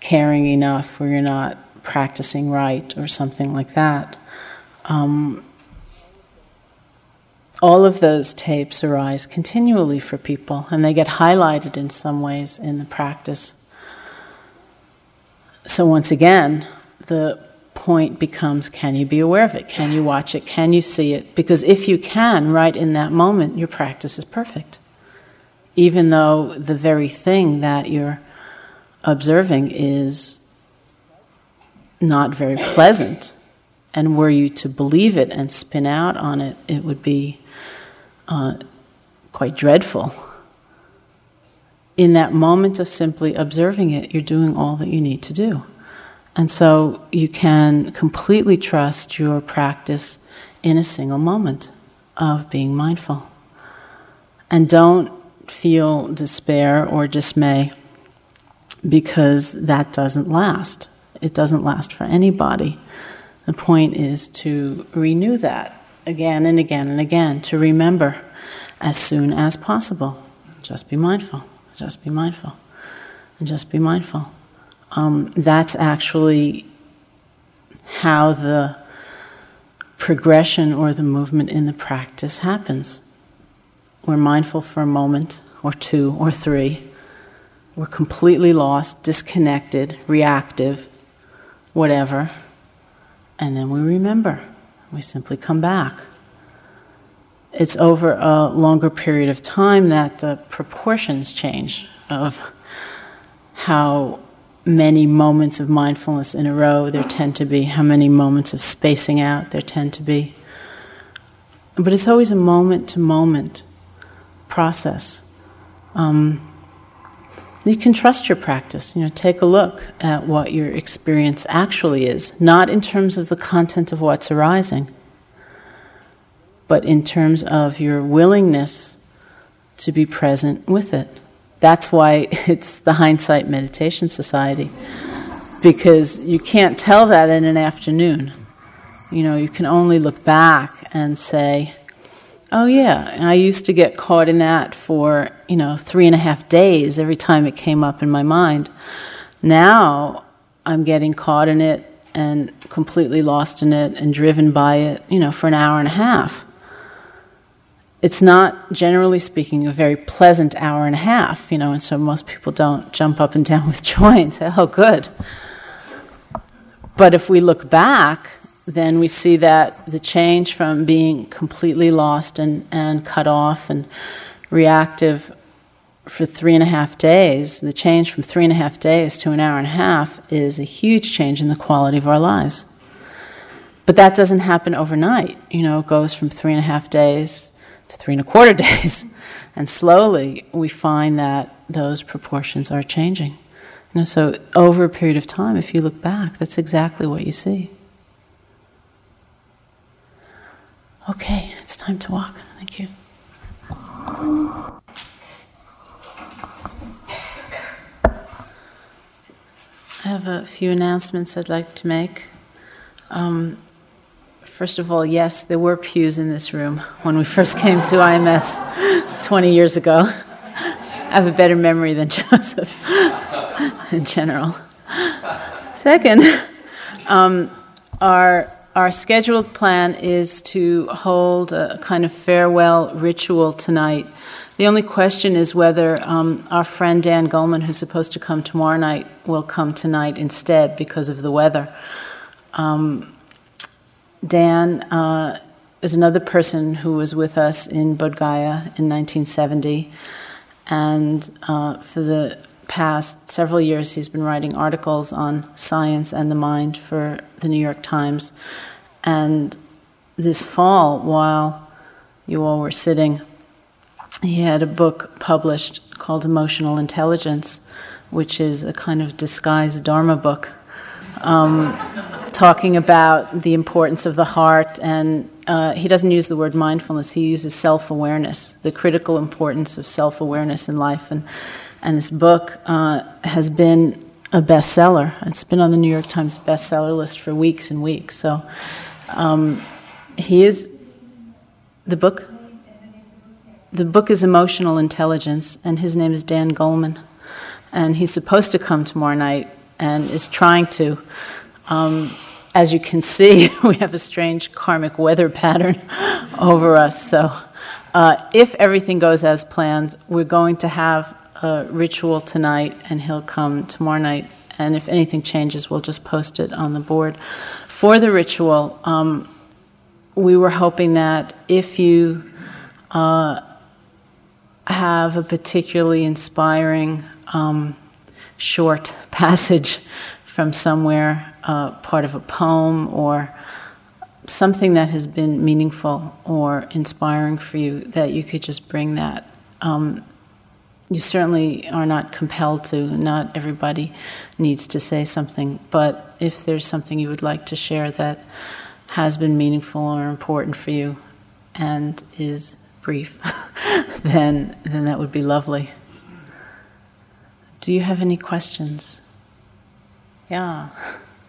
caring enough or you're not practicing right or something like that. Um, all of those tapes arise continually for people and they get highlighted in some ways in the practice. So, once again, the point becomes can you be aware of it? Can you watch it? Can you see it? Because if you can, right in that moment, your practice is perfect. Even though the very thing that you're observing is not very pleasant. And were you to believe it and spin out on it, it would be uh, quite dreadful. In that moment of simply observing it, you're doing all that you need to do. And so you can completely trust your practice in a single moment of being mindful. And don't feel despair or dismay because that doesn't last. It doesn't last for anybody. The point is to renew that again and again and again, to remember as soon as possible. Just be mindful, just be mindful, and just be mindful. Um, that's actually how the progression or the movement in the practice happens. We're mindful for a moment or two or three. We're completely lost, disconnected, reactive, whatever. And then we remember. We simply come back. It's over a longer period of time that the proportions change of how many moments of mindfulness in a row there tend to be, how many moments of spacing out there tend to be. But it's always a moment to moment process. Um, you can trust your practice. You know, take a look at what your experience actually is, not in terms of the content of what's arising, but in terms of your willingness to be present with it. That's why it's the Hindsight Meditation Society, because you can't tell that in an afternoon. You know, you can only look back and say, Oh, yeah. I used to get caught in that for, you know, three and a half days every time it came up in my mind. Now I'm getting caught in it and completely lost in it and driven by it, you know, for an hour and a half. It's not, generally speaking, a very pleasant hour and a half, you know, and so most people don't jump up and down with joy and say, oh, good. But if we look back, then we see that the change from being completely lost and, and cut off and reactive for three and a half days, the change from three and a half days to an hour and a half is a huge change in the quality of our lives. But that doesn't happen overnight. You know, it goes from three and a half days to three and a quarter days. And slowly we find that those proportions are changing. You know, so over a period of time, if you look back, that's exactly what you see. Okay, it's time to walk. Thank you. I have a few announcements I'd like to make. Um, first of all, yes, there were pews in this room when we first came to IMS 20 years ago. I have a better memory than Joseph in general. Second, um, our our scheduled plan is to hold a kind of farewell ritual tonight. The only question is whether um, our friend Dan Goleman, who's supposed to come tomorrow night, will come tonight instead because of the weather. Um, Dan uh, is another person who was with us in Bodh Gaya in 1970, and uh, for the past several years, he's been writing articles on science and the mind for the New York Times. And this fall, while you all were sitting, he had a book published called Emotional Intelligence, which is a kind of disguised Dharma book, um, talking about the importance of the heart. And uh, he doesn't use the word mindfulness, he uses self awareness, the critical importance of self awareness in life. And and this book uh, has been a bestseller. It's been on the New York Times bestseller list for weeks and weeks. So um, he is the book. The book is Emotional Intelligence, and his name is Dan Goleman. And he's supposed to come tomorrow night and is trying to. Um, as you can see, we have a strange karmic weather pattern over us. So, uh, if everything goes as planned, we're going to have a ritual tonight, and he'll come tomorrow night. And if anything changes, we'll just post it on the board. For the ritual, um, we were hoping that if you uh, have a particularly inspiring um, short passage from somewhere, part of a poem or something that has been meaningful or inspiring for you, that you could just bring that. Um, you certainly are not compelled to. Not everybody needs to say something, but if there's something you would like to share that has been meaningful or important for you and is brief, then then that would be lovely. Do you have any questions? Yeah,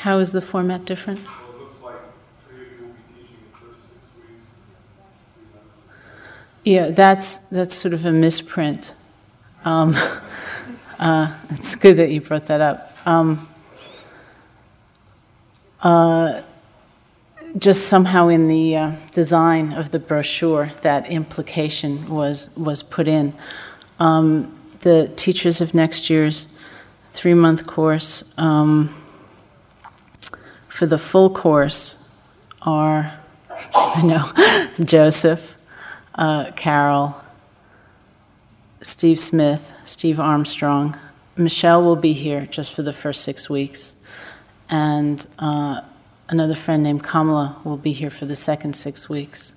How is the format different? Yeah, that's that's sort of a misprint. Um, uh, it's good that you brought that up. Um, uh, just somehow in the uh, design of the brochure, that implication was was put in. Um, the teachers of next year's three month course um, for the full course are I know Joseph, uh, Carol, Steve Smith, Steve Armstrong. Michelle will be here just for the first six weeks, and uh, another friend named Kamala will be here for the second six weeks.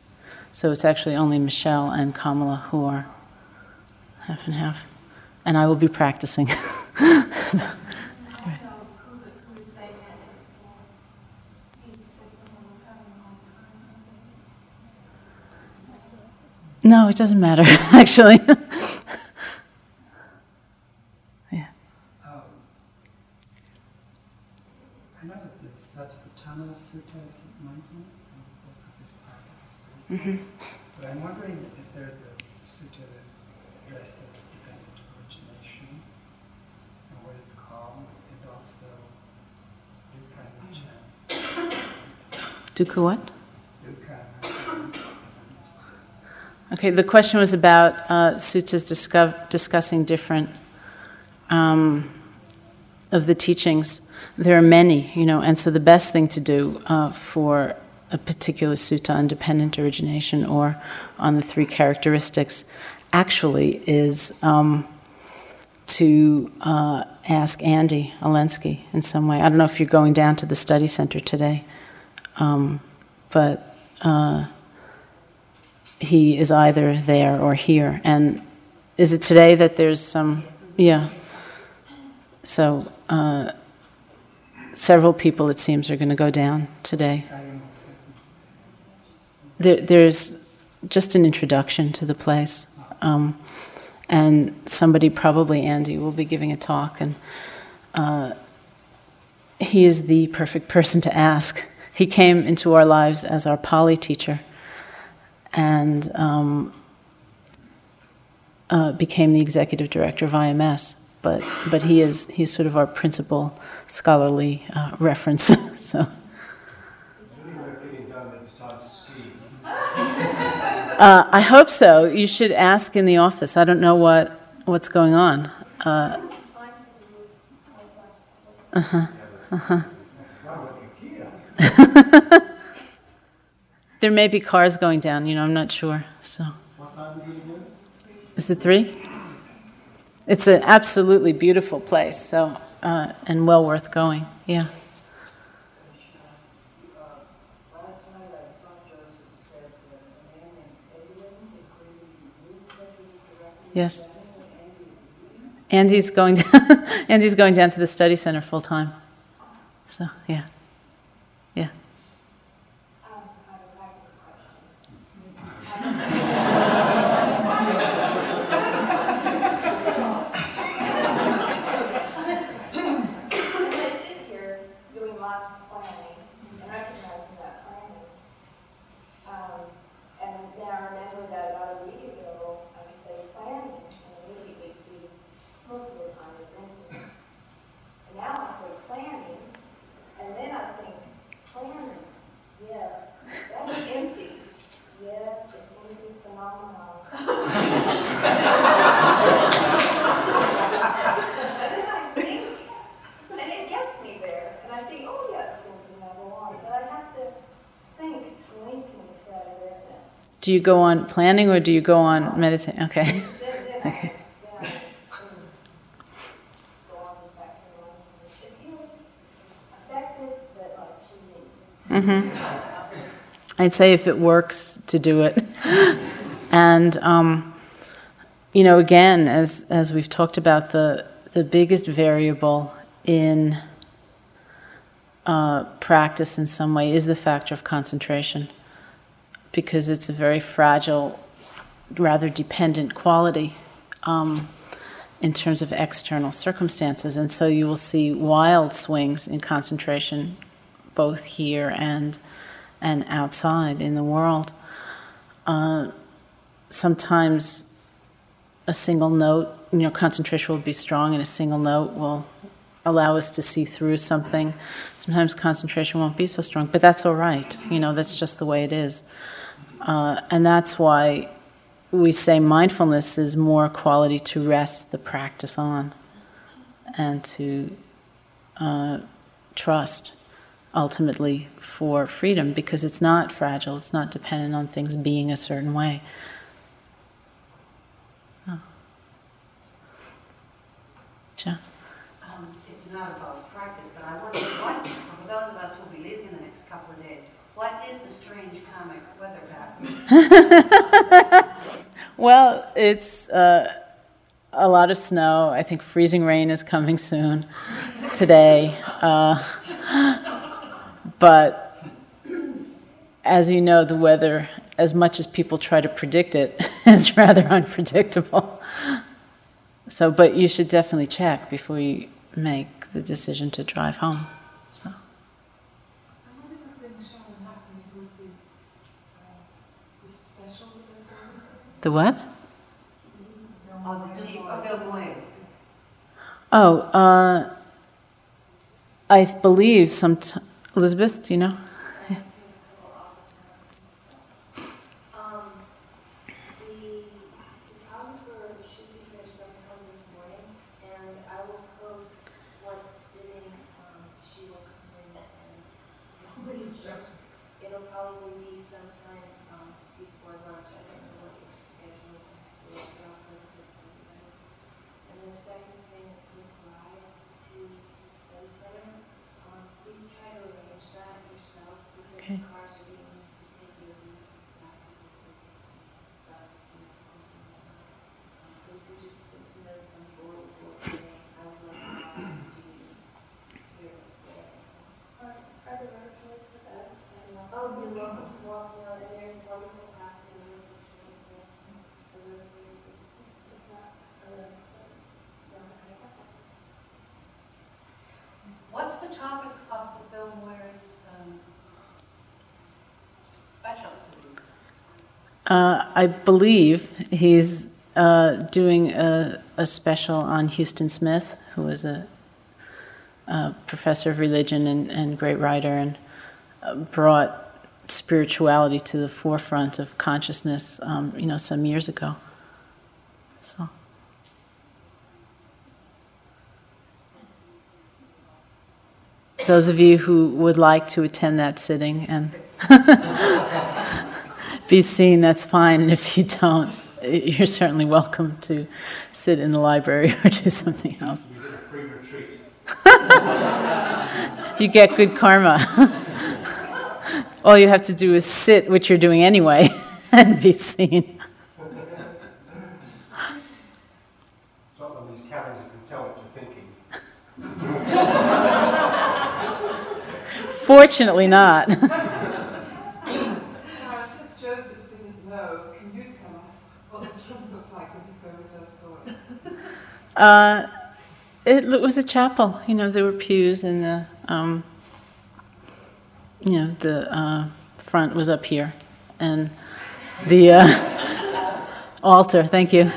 So it's actually only Michelle and Kamala who are half and half, and I will be practicing. No, it doesn't matter, actually. yeah. Um, I know that there's Satipatthana Sutta is mindfulness, and what this practice is mm-hmm. But I'm wondering if there's a sutta that addresses dependent origination and what it's called, and also dukkha Dukkha what? Okay, the question was about uh, suttas discuss- discussing different um, of the teachings. There are many, you know, and so the best thing to do uh, for a particular sutta on dependent origination or on the three characteristics actually is um, to uh, ask Andy Olendzki in some way. I don't know if you're going down to the study center today, um, but uh, he is either there or here. And is it today that there's some? Yeah. So uh, several people, it seems, are going to go down today. There, there's just an introduction to the place. Um, and somebody, probably Andy, will be giving a talk. And uh, he is the perfect person to ask. He came into our lives as our Pali teacher and um, uh, became the executive director of IMS. But but he is he's sort of our principal scholarly uh, reference. so. Uh, I hope so. You should ask in the office. I don't know what what's going on. Uh huh. Uh huh. There may be cars going down, you know, I'm not sure. So. What time is it? Is it three? It's an absolutely beautiful place, so uh, and well worth going. Yeah. Yes. Andy's going. Down, Andy's going down to the study center full time. So yeah. Do you go on planning or do you go on meditating? Okay. okay. Mm-hmm. I'd say if it works to do it. and, um, you know, again, as, as we've talked about, the, the biggest variable in uh, practice in some way is the factor of concentration because it's a very fragile, rather dependent quality um, in terms of external circumstances. And so you will see wild swings in concentration both here and, and outside in the world. Uh, sometimes a single note, you know, concentration will be strong, and a single note will allow us to see through something. Sometimes concentration won't be so strong, but that's all right. You know, that's just the way it is. Uh, and that's why we say mindfulness is more quality to rest the practice on and to uh, trust ultimately for freedom because it's not fragile, it's not dependent on things being a certain way. Oh. John? Um, it's not about practice, but I wonder what, for those of us who will be living in the next couple of days, what is the strange karmic weather pattern? well, it's uh, a lot of snow. I think freezing rain is coming soon today. Uh, but as you know, the weather, as much as people try to predict it, is rather unpredictable. So, but you should definitely check before you make the decision to drive home. So. The what? Oh, uh, I believe some. Elizabeth, do you know? Uh, I believe he's uh, doing a, a, special on Huston Smith, who was a, a professor of religion and, and great writer, and uh, brought spirituality to the forefront of consciousness, um, you know, some years ago. So. Those of you who would like to attend that sitting and be seen, that's fine. And if you don't, you're certainly welcome to sit in the library or do something else. You get a free retreat. you get good karma. All you have to do is sit, which you're doing anyway, and be seen. Fortunately not. Uh, it was a chapel. You know, there were pews, and the um, you know the uh, front was up here, and the uh, altar. Thank you.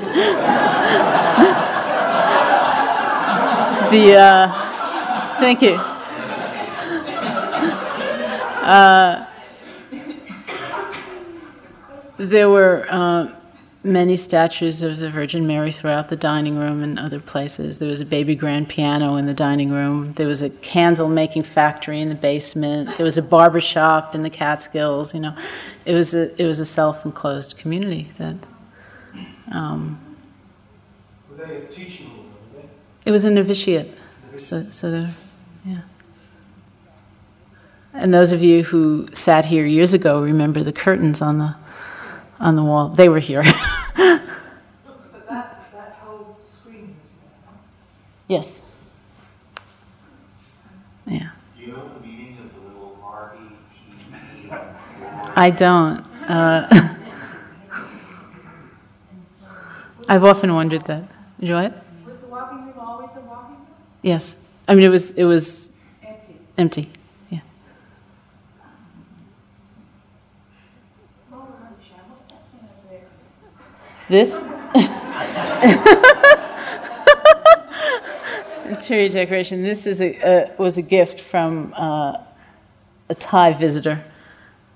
the uh, thank you. Uh, there were uh, many statues of the Virgin Mary throughout the dining room and other places. There was a baby grand piano in the dining room. There was a candle making factory in the basement. There was a barber shop in the Catskills. You know, it was a it was a self enclosed community that. Um, Were they a teaching room, it was a novitiate, so so there, yeah. And those of you who sat here years ago remember the curtains on the on the wall. They were here. But that, that whole screen is there, yes. Yeah. Do you know the meaning of the little R-E-T-E? I don't. Uh, I've often wondered that. You know what? Was the walking room always a walking room? Yes. I mean, it was it was Empty. empty. Yeah. Oh, Sean, what's that thing over there? This interior decoration. This is a, a was a gift from uh, a Thai visitor,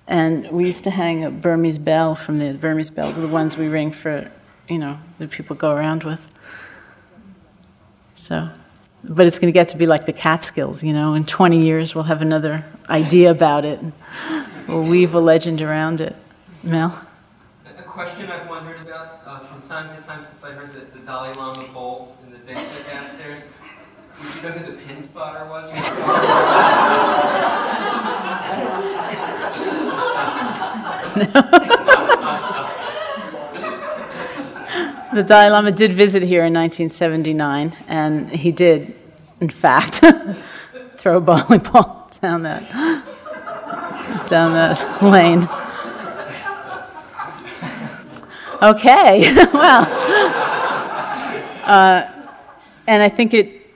and we used to hang a Burmese bell from the, the Burmese bells are the ones we ring for, you know, that people go around with. So, but it's going to get to be like the Catskills, you know. In 20 years, we'll have another idea about it. And we'll weave a legend around it. Mel. A question I've wondered about uh, from time to time since I heard the, the Dalai Lama bowl in the basement downstairs. Did you know who the pin spotter was? The Dalai Lama did visit here in 1979, and he did, in fact, throw a bowling ball down that down that lane. Okay, well, uh, and I think it,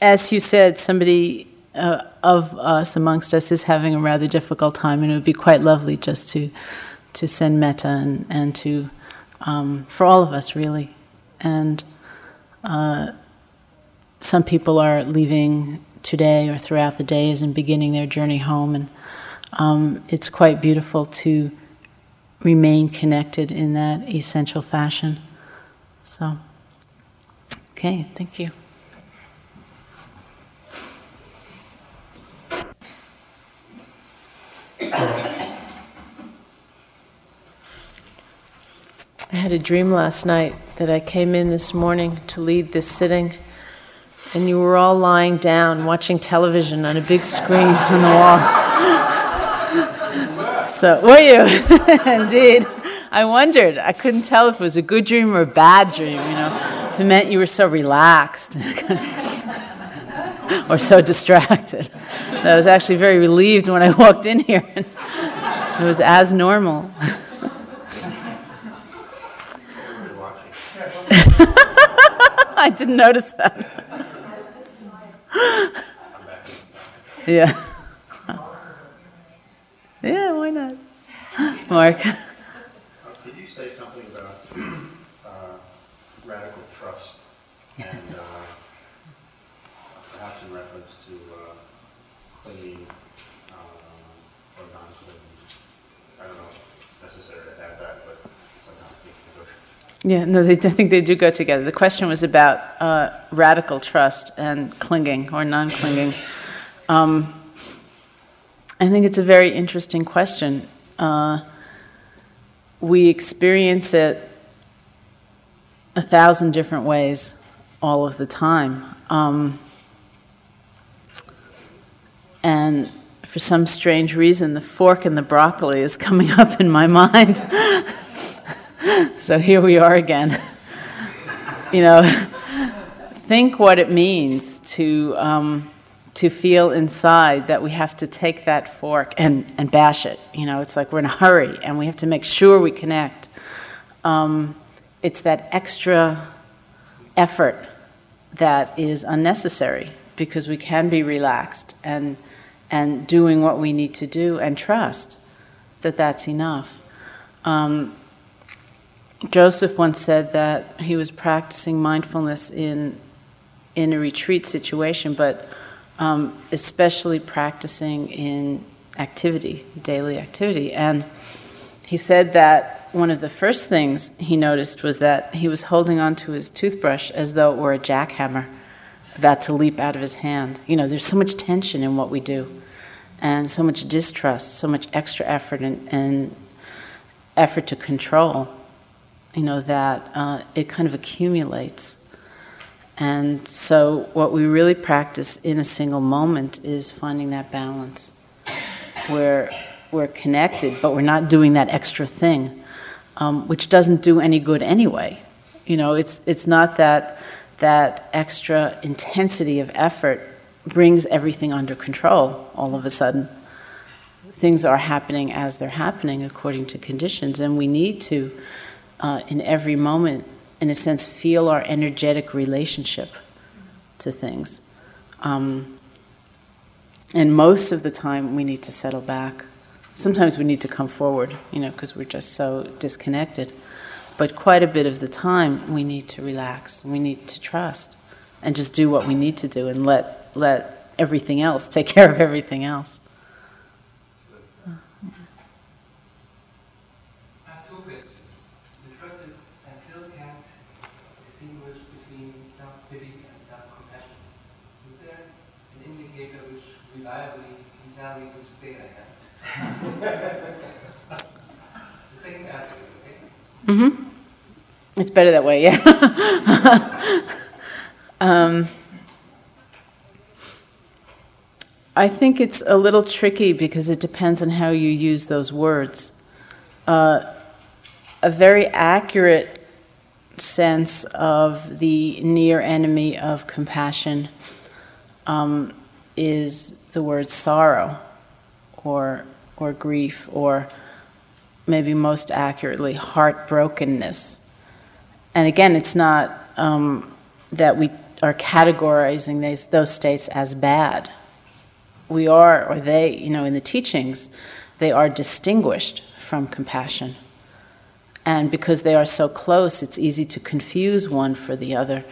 as you said, somebody uh, of us amongst us is having a rather difficult time, and it would be quite lovely just to to send metta and, and to um, for all of us, really. And uh, some people are leaving today or throughout the days and beginning their journey home, and um, it's quite beautiful to remain connected in that essential fashion. So, okay, thank you. I had a dream last night that I came in this morning to lead this sitting, and you were all lying down watching television on a big screen on the wall. so, were you? Indeed. I wondered. I couldn't tell if it was a good dream or a bad dream, you know, if it meant you were so relaxed or so distracted. I was actually very relieved when I walked in here. it was as normal. I didn't notice that. yeah. Yeah, why not? Mark. Uh, Did you say something about uh, radical trust and uh, perhaps in reference to uh, clinging um, or non-clinging? I don't know if necessary to add that, but sometimes it can go. Yeah, no, they, I think they do go together. The question was about uh, radical trust and clinging or non clinging. Um, I think it's a very interesting question. Uh, we experience it a thousand different ways all of the time. Um, and for some strange reason, the fork and the broccoli is coming up in my mind. so here we are again. you know, think what it means to, um, to feel inside that we have to take that fork and, and bash it. You know, it's like we're in a hurry and we have to make sure we connect. Um, it's that extra effort that is unnecessary because we can be relaxed and, and doing what we need to do and trust that that's enough. Um, Joseph once said that he was practicing mindfulness in, in a retreat situation, but um, especially practicing in activity, daily activity. And he said that one of the first things he noticed was that he was holding onto his toothbrush as though it were a jackhammer about to leap out of his hand. You know, there's so much tension in what we do, and so much distrust, so much extra effort and, and effort to control, you know, that uh, it kind of accumulates. And so, what we really practice in a single moment is finding that balance where we're connected, but we're not doing that extra thing, um, which doesn't do any good anyway. You know, it's, it's not that that extra intensity of effort brings everything under control all of a sudden. Things are happening as they're happening according to conditions, and we need to, uh, in every moment, in a sense, feel our energetic relationship to things. Um, and most of the time, we need to settle back. Sometimes we need to come forward, you know, because we're just so disconnected. But quite a bit of the time, we need to relax. We need to trust and just do what we need to do and let, let everything else take care of everything else. I have two questions. The first is I still can't distinguish between self pity and self compassion. Is there an indicator which reliably can tell me which state I am? the second aspect, okay? Mm-hmm. It's better that way, yeah. um, I think it's a little tricky because it depends on how you use those words. Uh, a very accurate sense of the near enemy of compassion um, is the word sorrow or, or grief, or maybe most accurately, heartbrokenness. And again, it's not um, that we are categorizing these, those states as bad. We are, or they, you know, in the teachings, they are distinguished from compassion. And because they are so close, it's easy to confuse one for the other.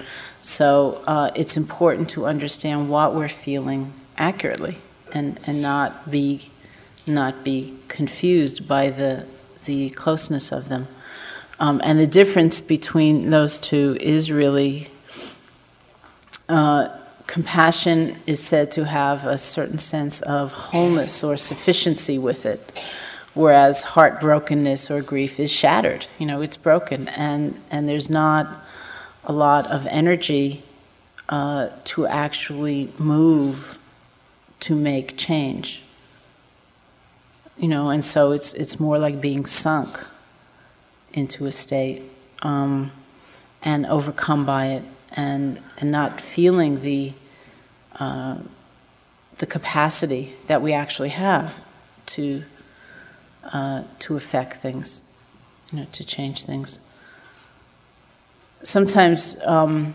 So uh, it's important to understand what we're feeling accurately and, and not be not be confused by the the closeness of them. Um, and the difference between those two is really uh, compassion is said to have a certain sense of wholeness or sufficiency with it, whereas heartbrokenness or grief is shattered. You know, it's broken, and, and there's not a lot of energy uh, to actually move to make change. You know, and so it's it's more like being sunk into a state um, and overcome by it, and and not feeling the uh, the capacity that we actually have to uh, to affect things, you know, to change things. Sometimes. Um,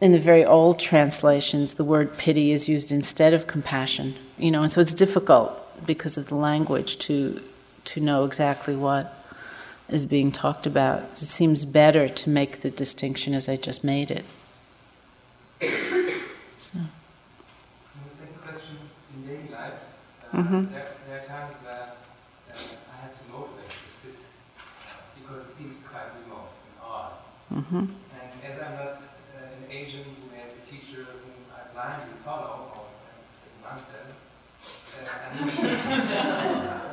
in the very old translations, the word pity is used instead of compassion. You know, and so it's difficult because of the language to to know exactly what is being talked about. It seems better to make the distinction as I just made it. So. the second question in daily life, uh, mm-hmm. there, there, are times where uh, I have to motivate to sit because it seems quite remote and odd. Mm-hmm. I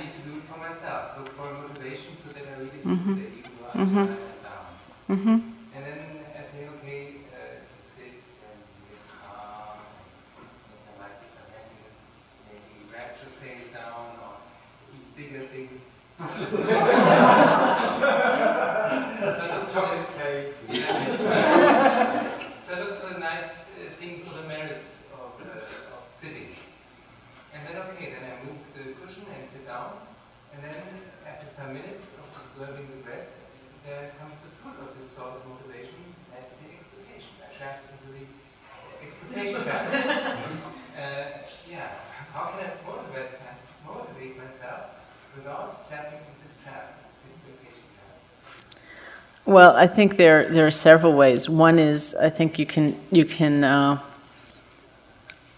need to do it for myself. Look for motivation so that I really see mm-hmm. that even though I'm mm-hmm. down. Mm-hmm. And then I say, okay, uh, to sit and get calm, and like this happiness, maybe rapture sails down or eat bigger things. So 10 minutes of observing the breath, there comes the fruit of this sort of motivation as the expectation. I trapped into the expectation trap. uh, yeah, how can I motivate, motivate myself without tapping into this trap, trap? Well, I think there there are several ways. One is I think you can you can uh,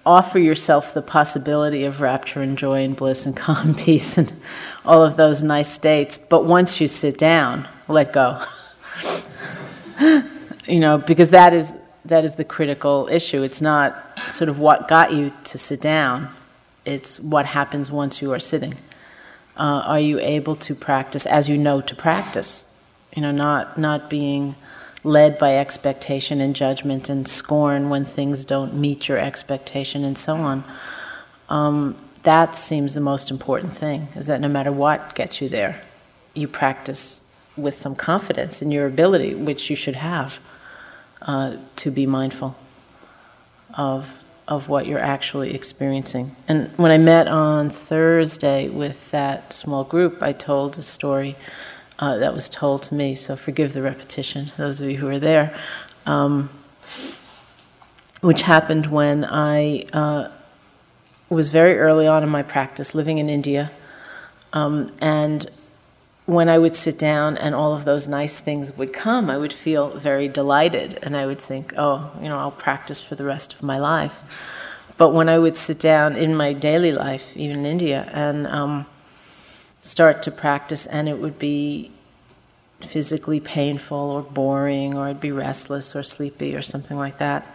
offer yourself the possibility of rapture and joy and bliss and calm peace and all of those nice states. But once you sit down, let go. you know, because that is that is the critical issue. It's not sort of what got you to sit down. It's what happens once you are sitting. Uh, are you able to practice as you know to practice? You know, not not being led by expectation and judgment and scorn when things don't meet your expectation and so on. Um, that seems the most important thing. Is that no matter what gets you there, you practice with some confidence in your ability, which you should have, uh, to be mindful of of what you're actually experiencing. And when I met on Thursday with that small group, I told a story uh, that was told to me. So forgive the repetition, those of you who were there, um, which happened when I uh, was very early on in my practice, living in India, um, and when I would sit down and all of those nice things would come, I would feel very delighted and I would think, oh, you know, I'll practice for the rest of my life. But when I would sit down in my daily life, even in India, and um, start to practice, and it would be physically painful or boring, or I'd be restless or sleepy or something like that,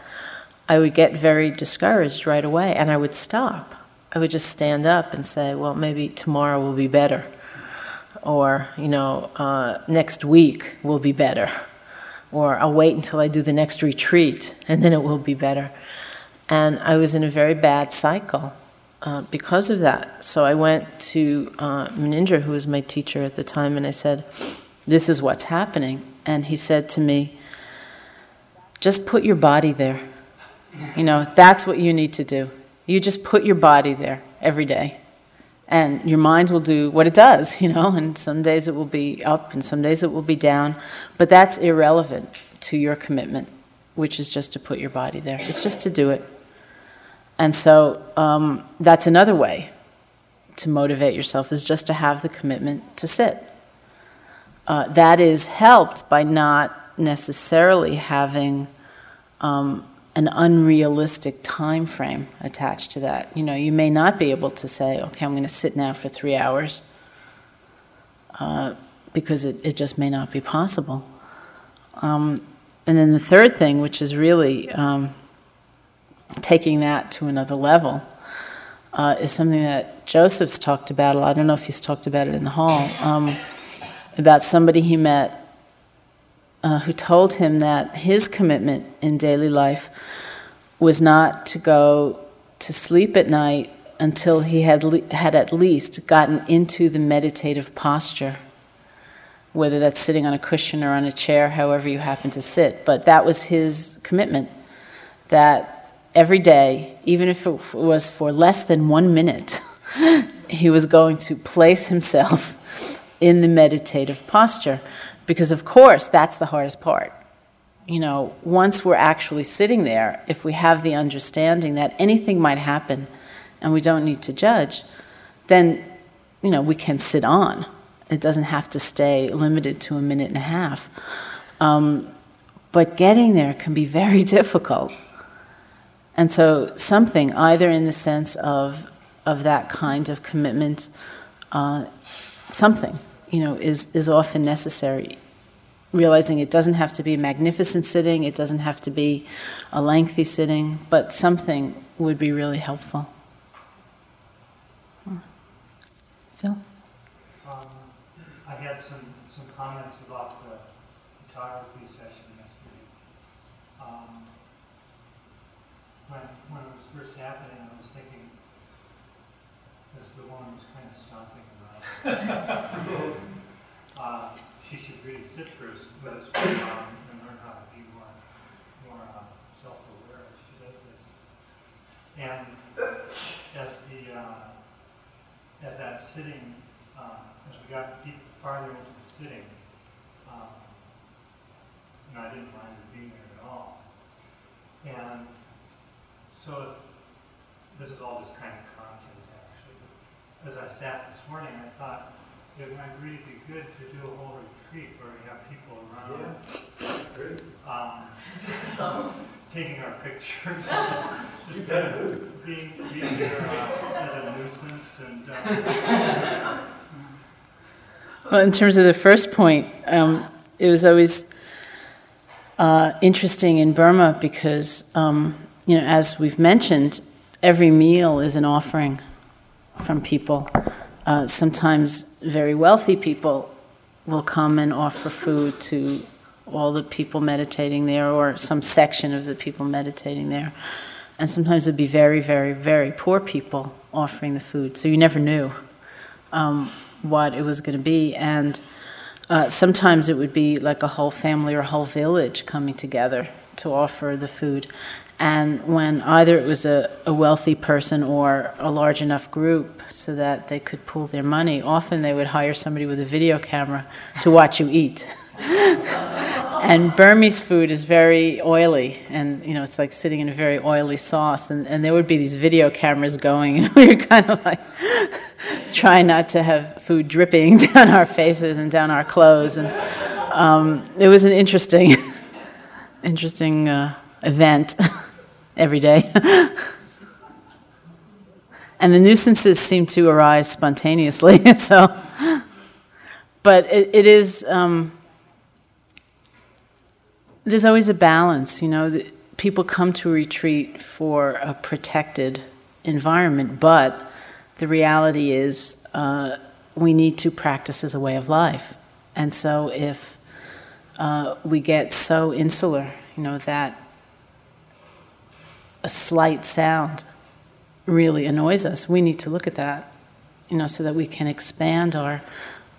I would get very discouraged right away and I would stop. I would just stand up and say, well, maybe tomorrow will be better or you know uh, next week will be better or i'll wait until i do the next retreat and then it will be better and i was in a very bad cycle uh, because of that. So i went to uh, who was my teacher at the time and i said this is what's happening. And he said to me just put your body there. You know that's what you need to do. You just put your body there every day and your mind will do what it does, you know, and some days it will be up and some days it will be down, but that's irrelevant to your commitment, which is just to put your body there. It's just to do it. And so um, that's another way to motivate yourself is just to have the commitment to sit. Uh, that is helped by not necessarily having um, an unrealistic time frame attached to that. You know, you may not be able to say, okay, I'm going to sit now for three hours, uh, because it, it just may not be possible. Um, and then the third thing, which is really um, taking that to another level, uh, is something that Joseph's talked about a lot. I don't know if he's talked about it in the hall, um, about somebody he met uh, who told him that his commitment in daily life was not to go to sleep at night until he had, le- had at least gotten into the meditative posture, whether that's sitting on a cushion or on a chair, however you happen to sit. But that was his commitment that every day, even if it was for less than one minute, he was going to place himself in the meditative posture. Because, of course, that's the hardest part. You know, once we're actually sitting there, if we have the understanding that anything might happen and we don't need to judge, then, you know, we can sit on. It doesn't have to stay limited to a minute and a half. Um, but getting there can be very difficult. And so, something, either in the sense of, of that kind of commitment, uh, something you know, is, is often necessary. Realizing it doesn't have to be a magnificent sitting, it doesn't have to be a lengthy sitting, but something would be really helpful. Phil? Um, I had some, some comments about the photography session yesterday. Um, when, when it was first happening, I was thinking, as the woman was kind of stomping uh, she should really sit first, but it's um, and learn how to be more, more uh, self-aware as she does this. And as the uh, as that sitting, uh, as we got deep farther into the sitting, um, know, I didn't mind her being there at all. And so this is all just kind of content as I sat this morning, I thought it might really be good to do a whole retreat where we have people around um, taking our pictures, just, just kind of being, being there uh, as a nuisance and. Uh, Well, in terms of the first point, um, it was always uh, interesting in Burma because, um, you know, as we've mentioned, every meal is an offering from people. Uh, sometimes very wealthy people will come and offer food to all the people meditating there or some section of the people meditating there. And sometimes it would be very, very, very poor people offering the food. So you never knew. Um, what it was going to be. And uh, sometimes it would be like a whole family or a whole village coming together to offer the food. And when either it was a, a wealthy person or a large enough group so that they could pool their money, often they would hire somebody with a video camera to watch you eat. and Burmese food is very oily, and you know it's like sitting in a very oily sauce. And, and there would be these video cameras going, and we were kind of like trying not to have food dripping down our faces and down our clothes. And um, it was an interesting, interesting uh, event every day. and the nuisances seem to arise spontaneously. so, but it, it is. Um, there's always a balance, you know. People come to a retreat for a protected environment, but the reality is uh, we need to practice as a way of life. And so if uh, we get so insular, you know, that a slight sound really annoys us, we need to look at that, you know, so that we can expand our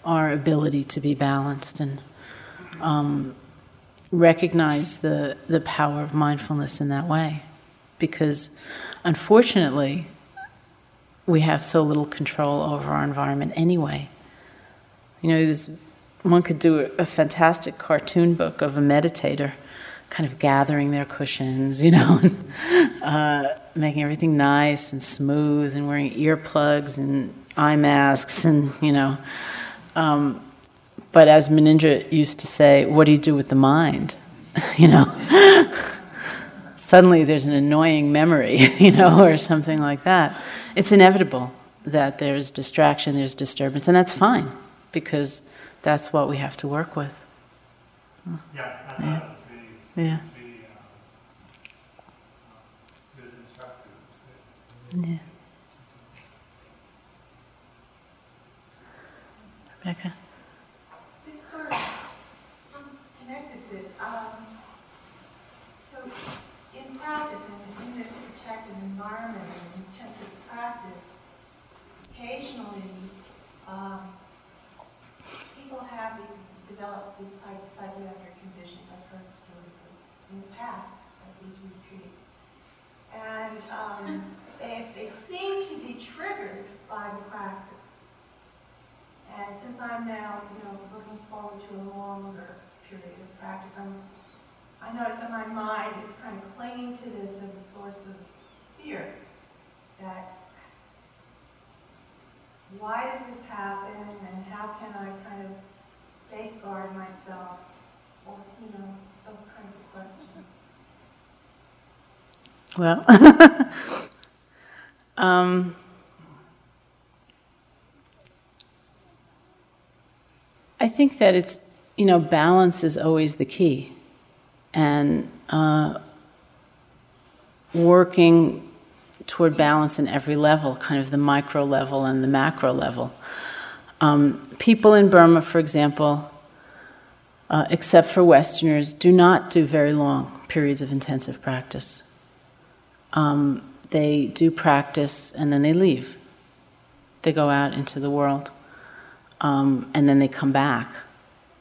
our ability to be balanced and um, recognize the, the power of mindfulness in that way. Because unfortunately, we have so little control over our environment anyway. You know, one could do a, a fantastic cartoon book of a meditator kind of gathering their cushions, you know, and, uh, making everything nice and smooth and wearing earplugs and eye masks and, you know. Um, but as Munindra used to say, what do you do with the mind? you know? Suddenly there's an annoying memory, you know, or something like that. It's inevitable that there's distraction, there's disturbance, and that's fine because that's what we have to work with. Yeah, yeah. thought it was really, Yeah. Yeah. Rebecca? This sort of, connected to this. Um, so in practice, in, in this protected environment and intensive practice, occasionally um, people have developed these psych- psychiatric conditions. I've heard stories of, in the past at these retreats. And um, they, they seem to be triggered by the practice. And since I'm now, you know, looking forward to a longer period of practice, I'm, I notice that my mind is kind of clinging to this as a source of fear. That why does this happen, and how can I kind of safeguard myself, or you know, those kinds of questions. Well, um, I think that it's, you know, balance is always the key. And uh, working toward balance in every level, kind of the micro level and the macro level. Um, people in Burma, for example, uh, except for Westerners, do not do very long periods of intensive practice. Um, they do practice and then they leave. They go out into the world um, and then they come back,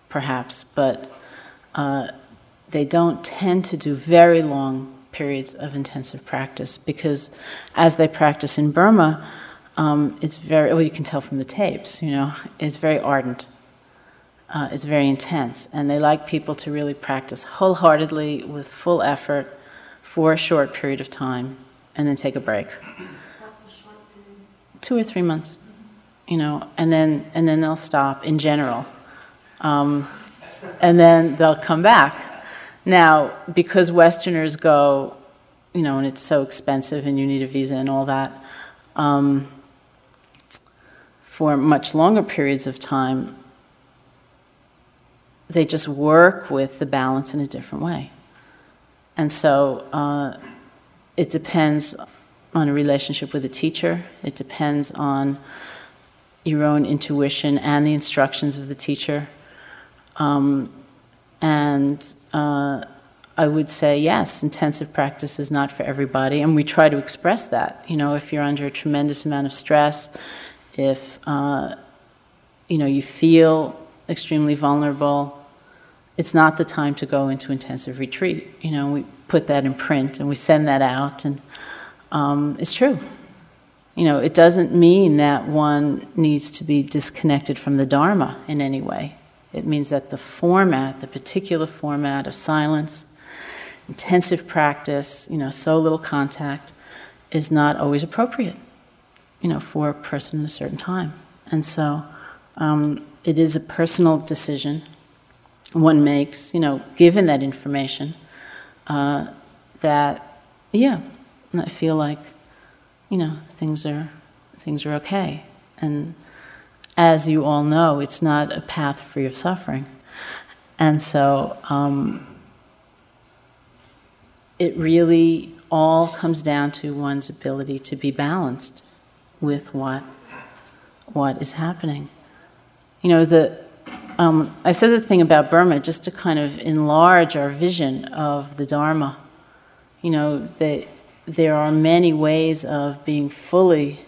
perhaps, but uh, they don't tend to do very long periods of intensive practice because as they practice in Burma, um, it's very, well, you can tell from the tapes, you know, it's very ardent. Uh, it's very intense, and they like people to really practice wholeheartedly with full effort for a short period of time and then take a break. Two or three months you know, and then and then they'll stop in general, um, and then they'll come back. Now, because Westerners go, you know, and it's so expensive and you need a visa and all that, um, for much longer periods of time, they just work with the balance in a different way. And so uh, it depends on a relationship with a teacher, it depends on your own intuition and the instructions of the teacher. Um, and uh, I would say, yes, intensive practice is not for everybody, and we try to express that. You know, if you're under a tremendous amount of stress, if uh, you know you feel extremely vulnerable, it's not the time to go into intensive retreat. You know, we put that in print and we send that out, and um, it's true. You know, it doesn't mean that one needs to be disconnected from the Dharma in any way. It means that the format, the particular format of silence, intensive practice, you know, so little contact, is not always appropriate, you know, for a person in a certain time. And so um, it is a personal decision one makes, you know, given that information, uh, that, yeah, I feel like, you know, things are, things are okay. And as you all know, it's not a path free of suffering. And so um, it really all comes down to one's ability to be balanced with what, what is happening. You know, the, um, I said the thing about Burma just to kind of enlarge our vision of the Dharma. You know, that there are many ways of being fully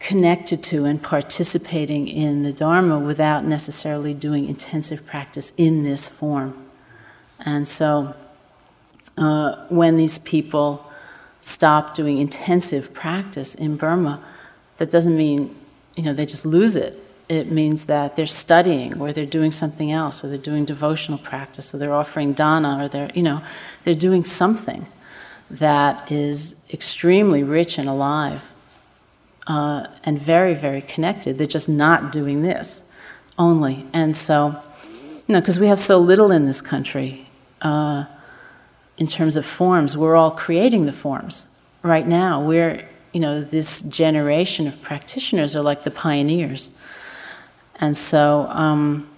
connected to and participating in the Dharma without necessarily doing intensive practice in this form. And so, uh, when these people stop doing intensive practice in Burma, that doesn't mean you know they just lose it. It means that they're studying, or they're doing something else, or they're doing devotional practice, or they're offering dana, or they're you know they're doing something that is extremely rich and alive uh, and very, very connected. They're just not doing this only. And so, you know, because we have so little in this country uh, in terms of forms, we're all creating the forms right now. We're, you know, this generation of practitioners are like the pioneers. And so, um,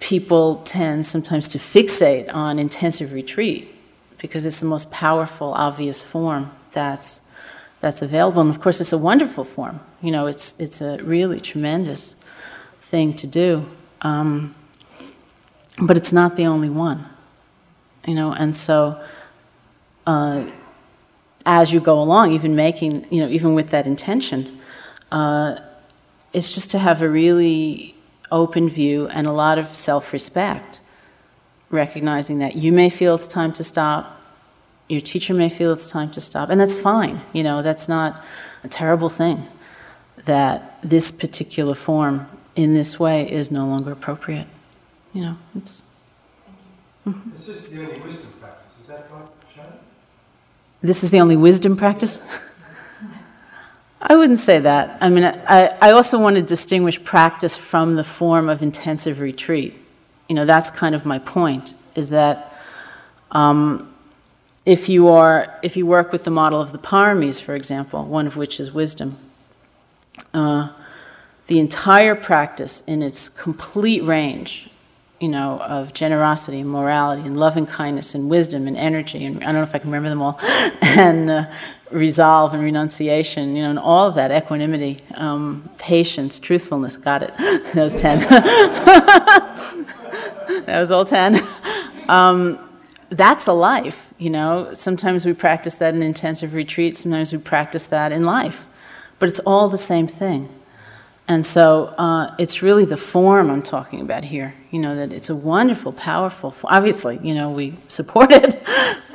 people tend sometimes to fixate on intensive retreat because it's the most powerful, obvious form that's that's available. And of course, it's a wonderful form. You know, it's it's a really tremendous thing to do, um, but it's not the only one. You know, and so uh, as you go along, even making you know, even with that intention, uh, it's just to have a really open view and a lot of self-respect, recognizing that you may feel it's time to stop your teacher may feel it's time to stop, and that's fine. You know, that's not a terrible thing. That this particular form in this way is no longer appropriate. You know, it's. Mm-hmm. This is the only wisdom practice. Is that right, Sharon? This is the only wisdom practice. I wouldn't say that. I mean, I, I also want to distinguish practice from the form of intensive retreat. You know, that's kind of my point. Is that um, if you are if you work with the model of the paramis, for example, one of which is wisdom, uh, the entire practice in its complete range, you know, of generosity and morality and loving kindness and wisdom and energy, and I don't know if I can remember them all, and uh, resolve and renunciation, you know, and all of that, equanimity, um, patience, truthfulness, got it. was 10. that was all 10. Um, that's a life, you know. Sometimes we practice that in intensive retreat, sometimes we practice that in life. But it's all the same thing. And so uh, it's really the form I'm talking about here, you know, that it's a wonderful, powerful, obviously, you know, we support it,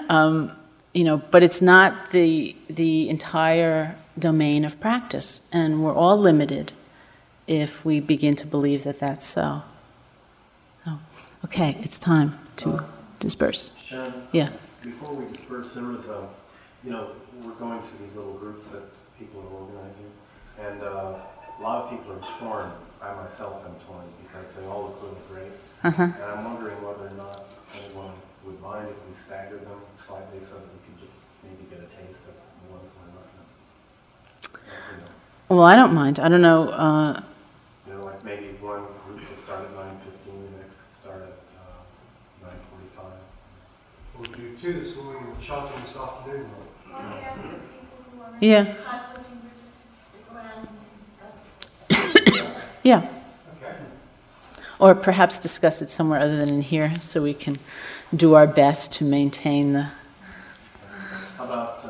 um, you know, but it's not the, the entire domain of practice. And we're all limited if we begin to believe that that's so. Oh, okay, it's time to disperse. Shen, yeah. Before we disperse, there was a, you know, we're going to these little groups that people are organizing, and uh, a lot of people are torn I myself am torn because they all look really great. Uh-huh. And I'm wondering whether or not anyone would mind if we stagger them slightly so that we could just maybe get a taste of the ones we're not gonna, you know. Well, I don't mind. I don't know. Uh, You know, like maybe one group could start at nine fifteen, the next could start at, uh, nine forty-five. We'll do two this morning, and shot this afternoon. Why don't we ask the people who are Yeah. in conflicting groups to stick around and discuss it? Yeah. Okay. Or perhaps discuss it somewhere other than in here so we can do our best to maintain the. How about,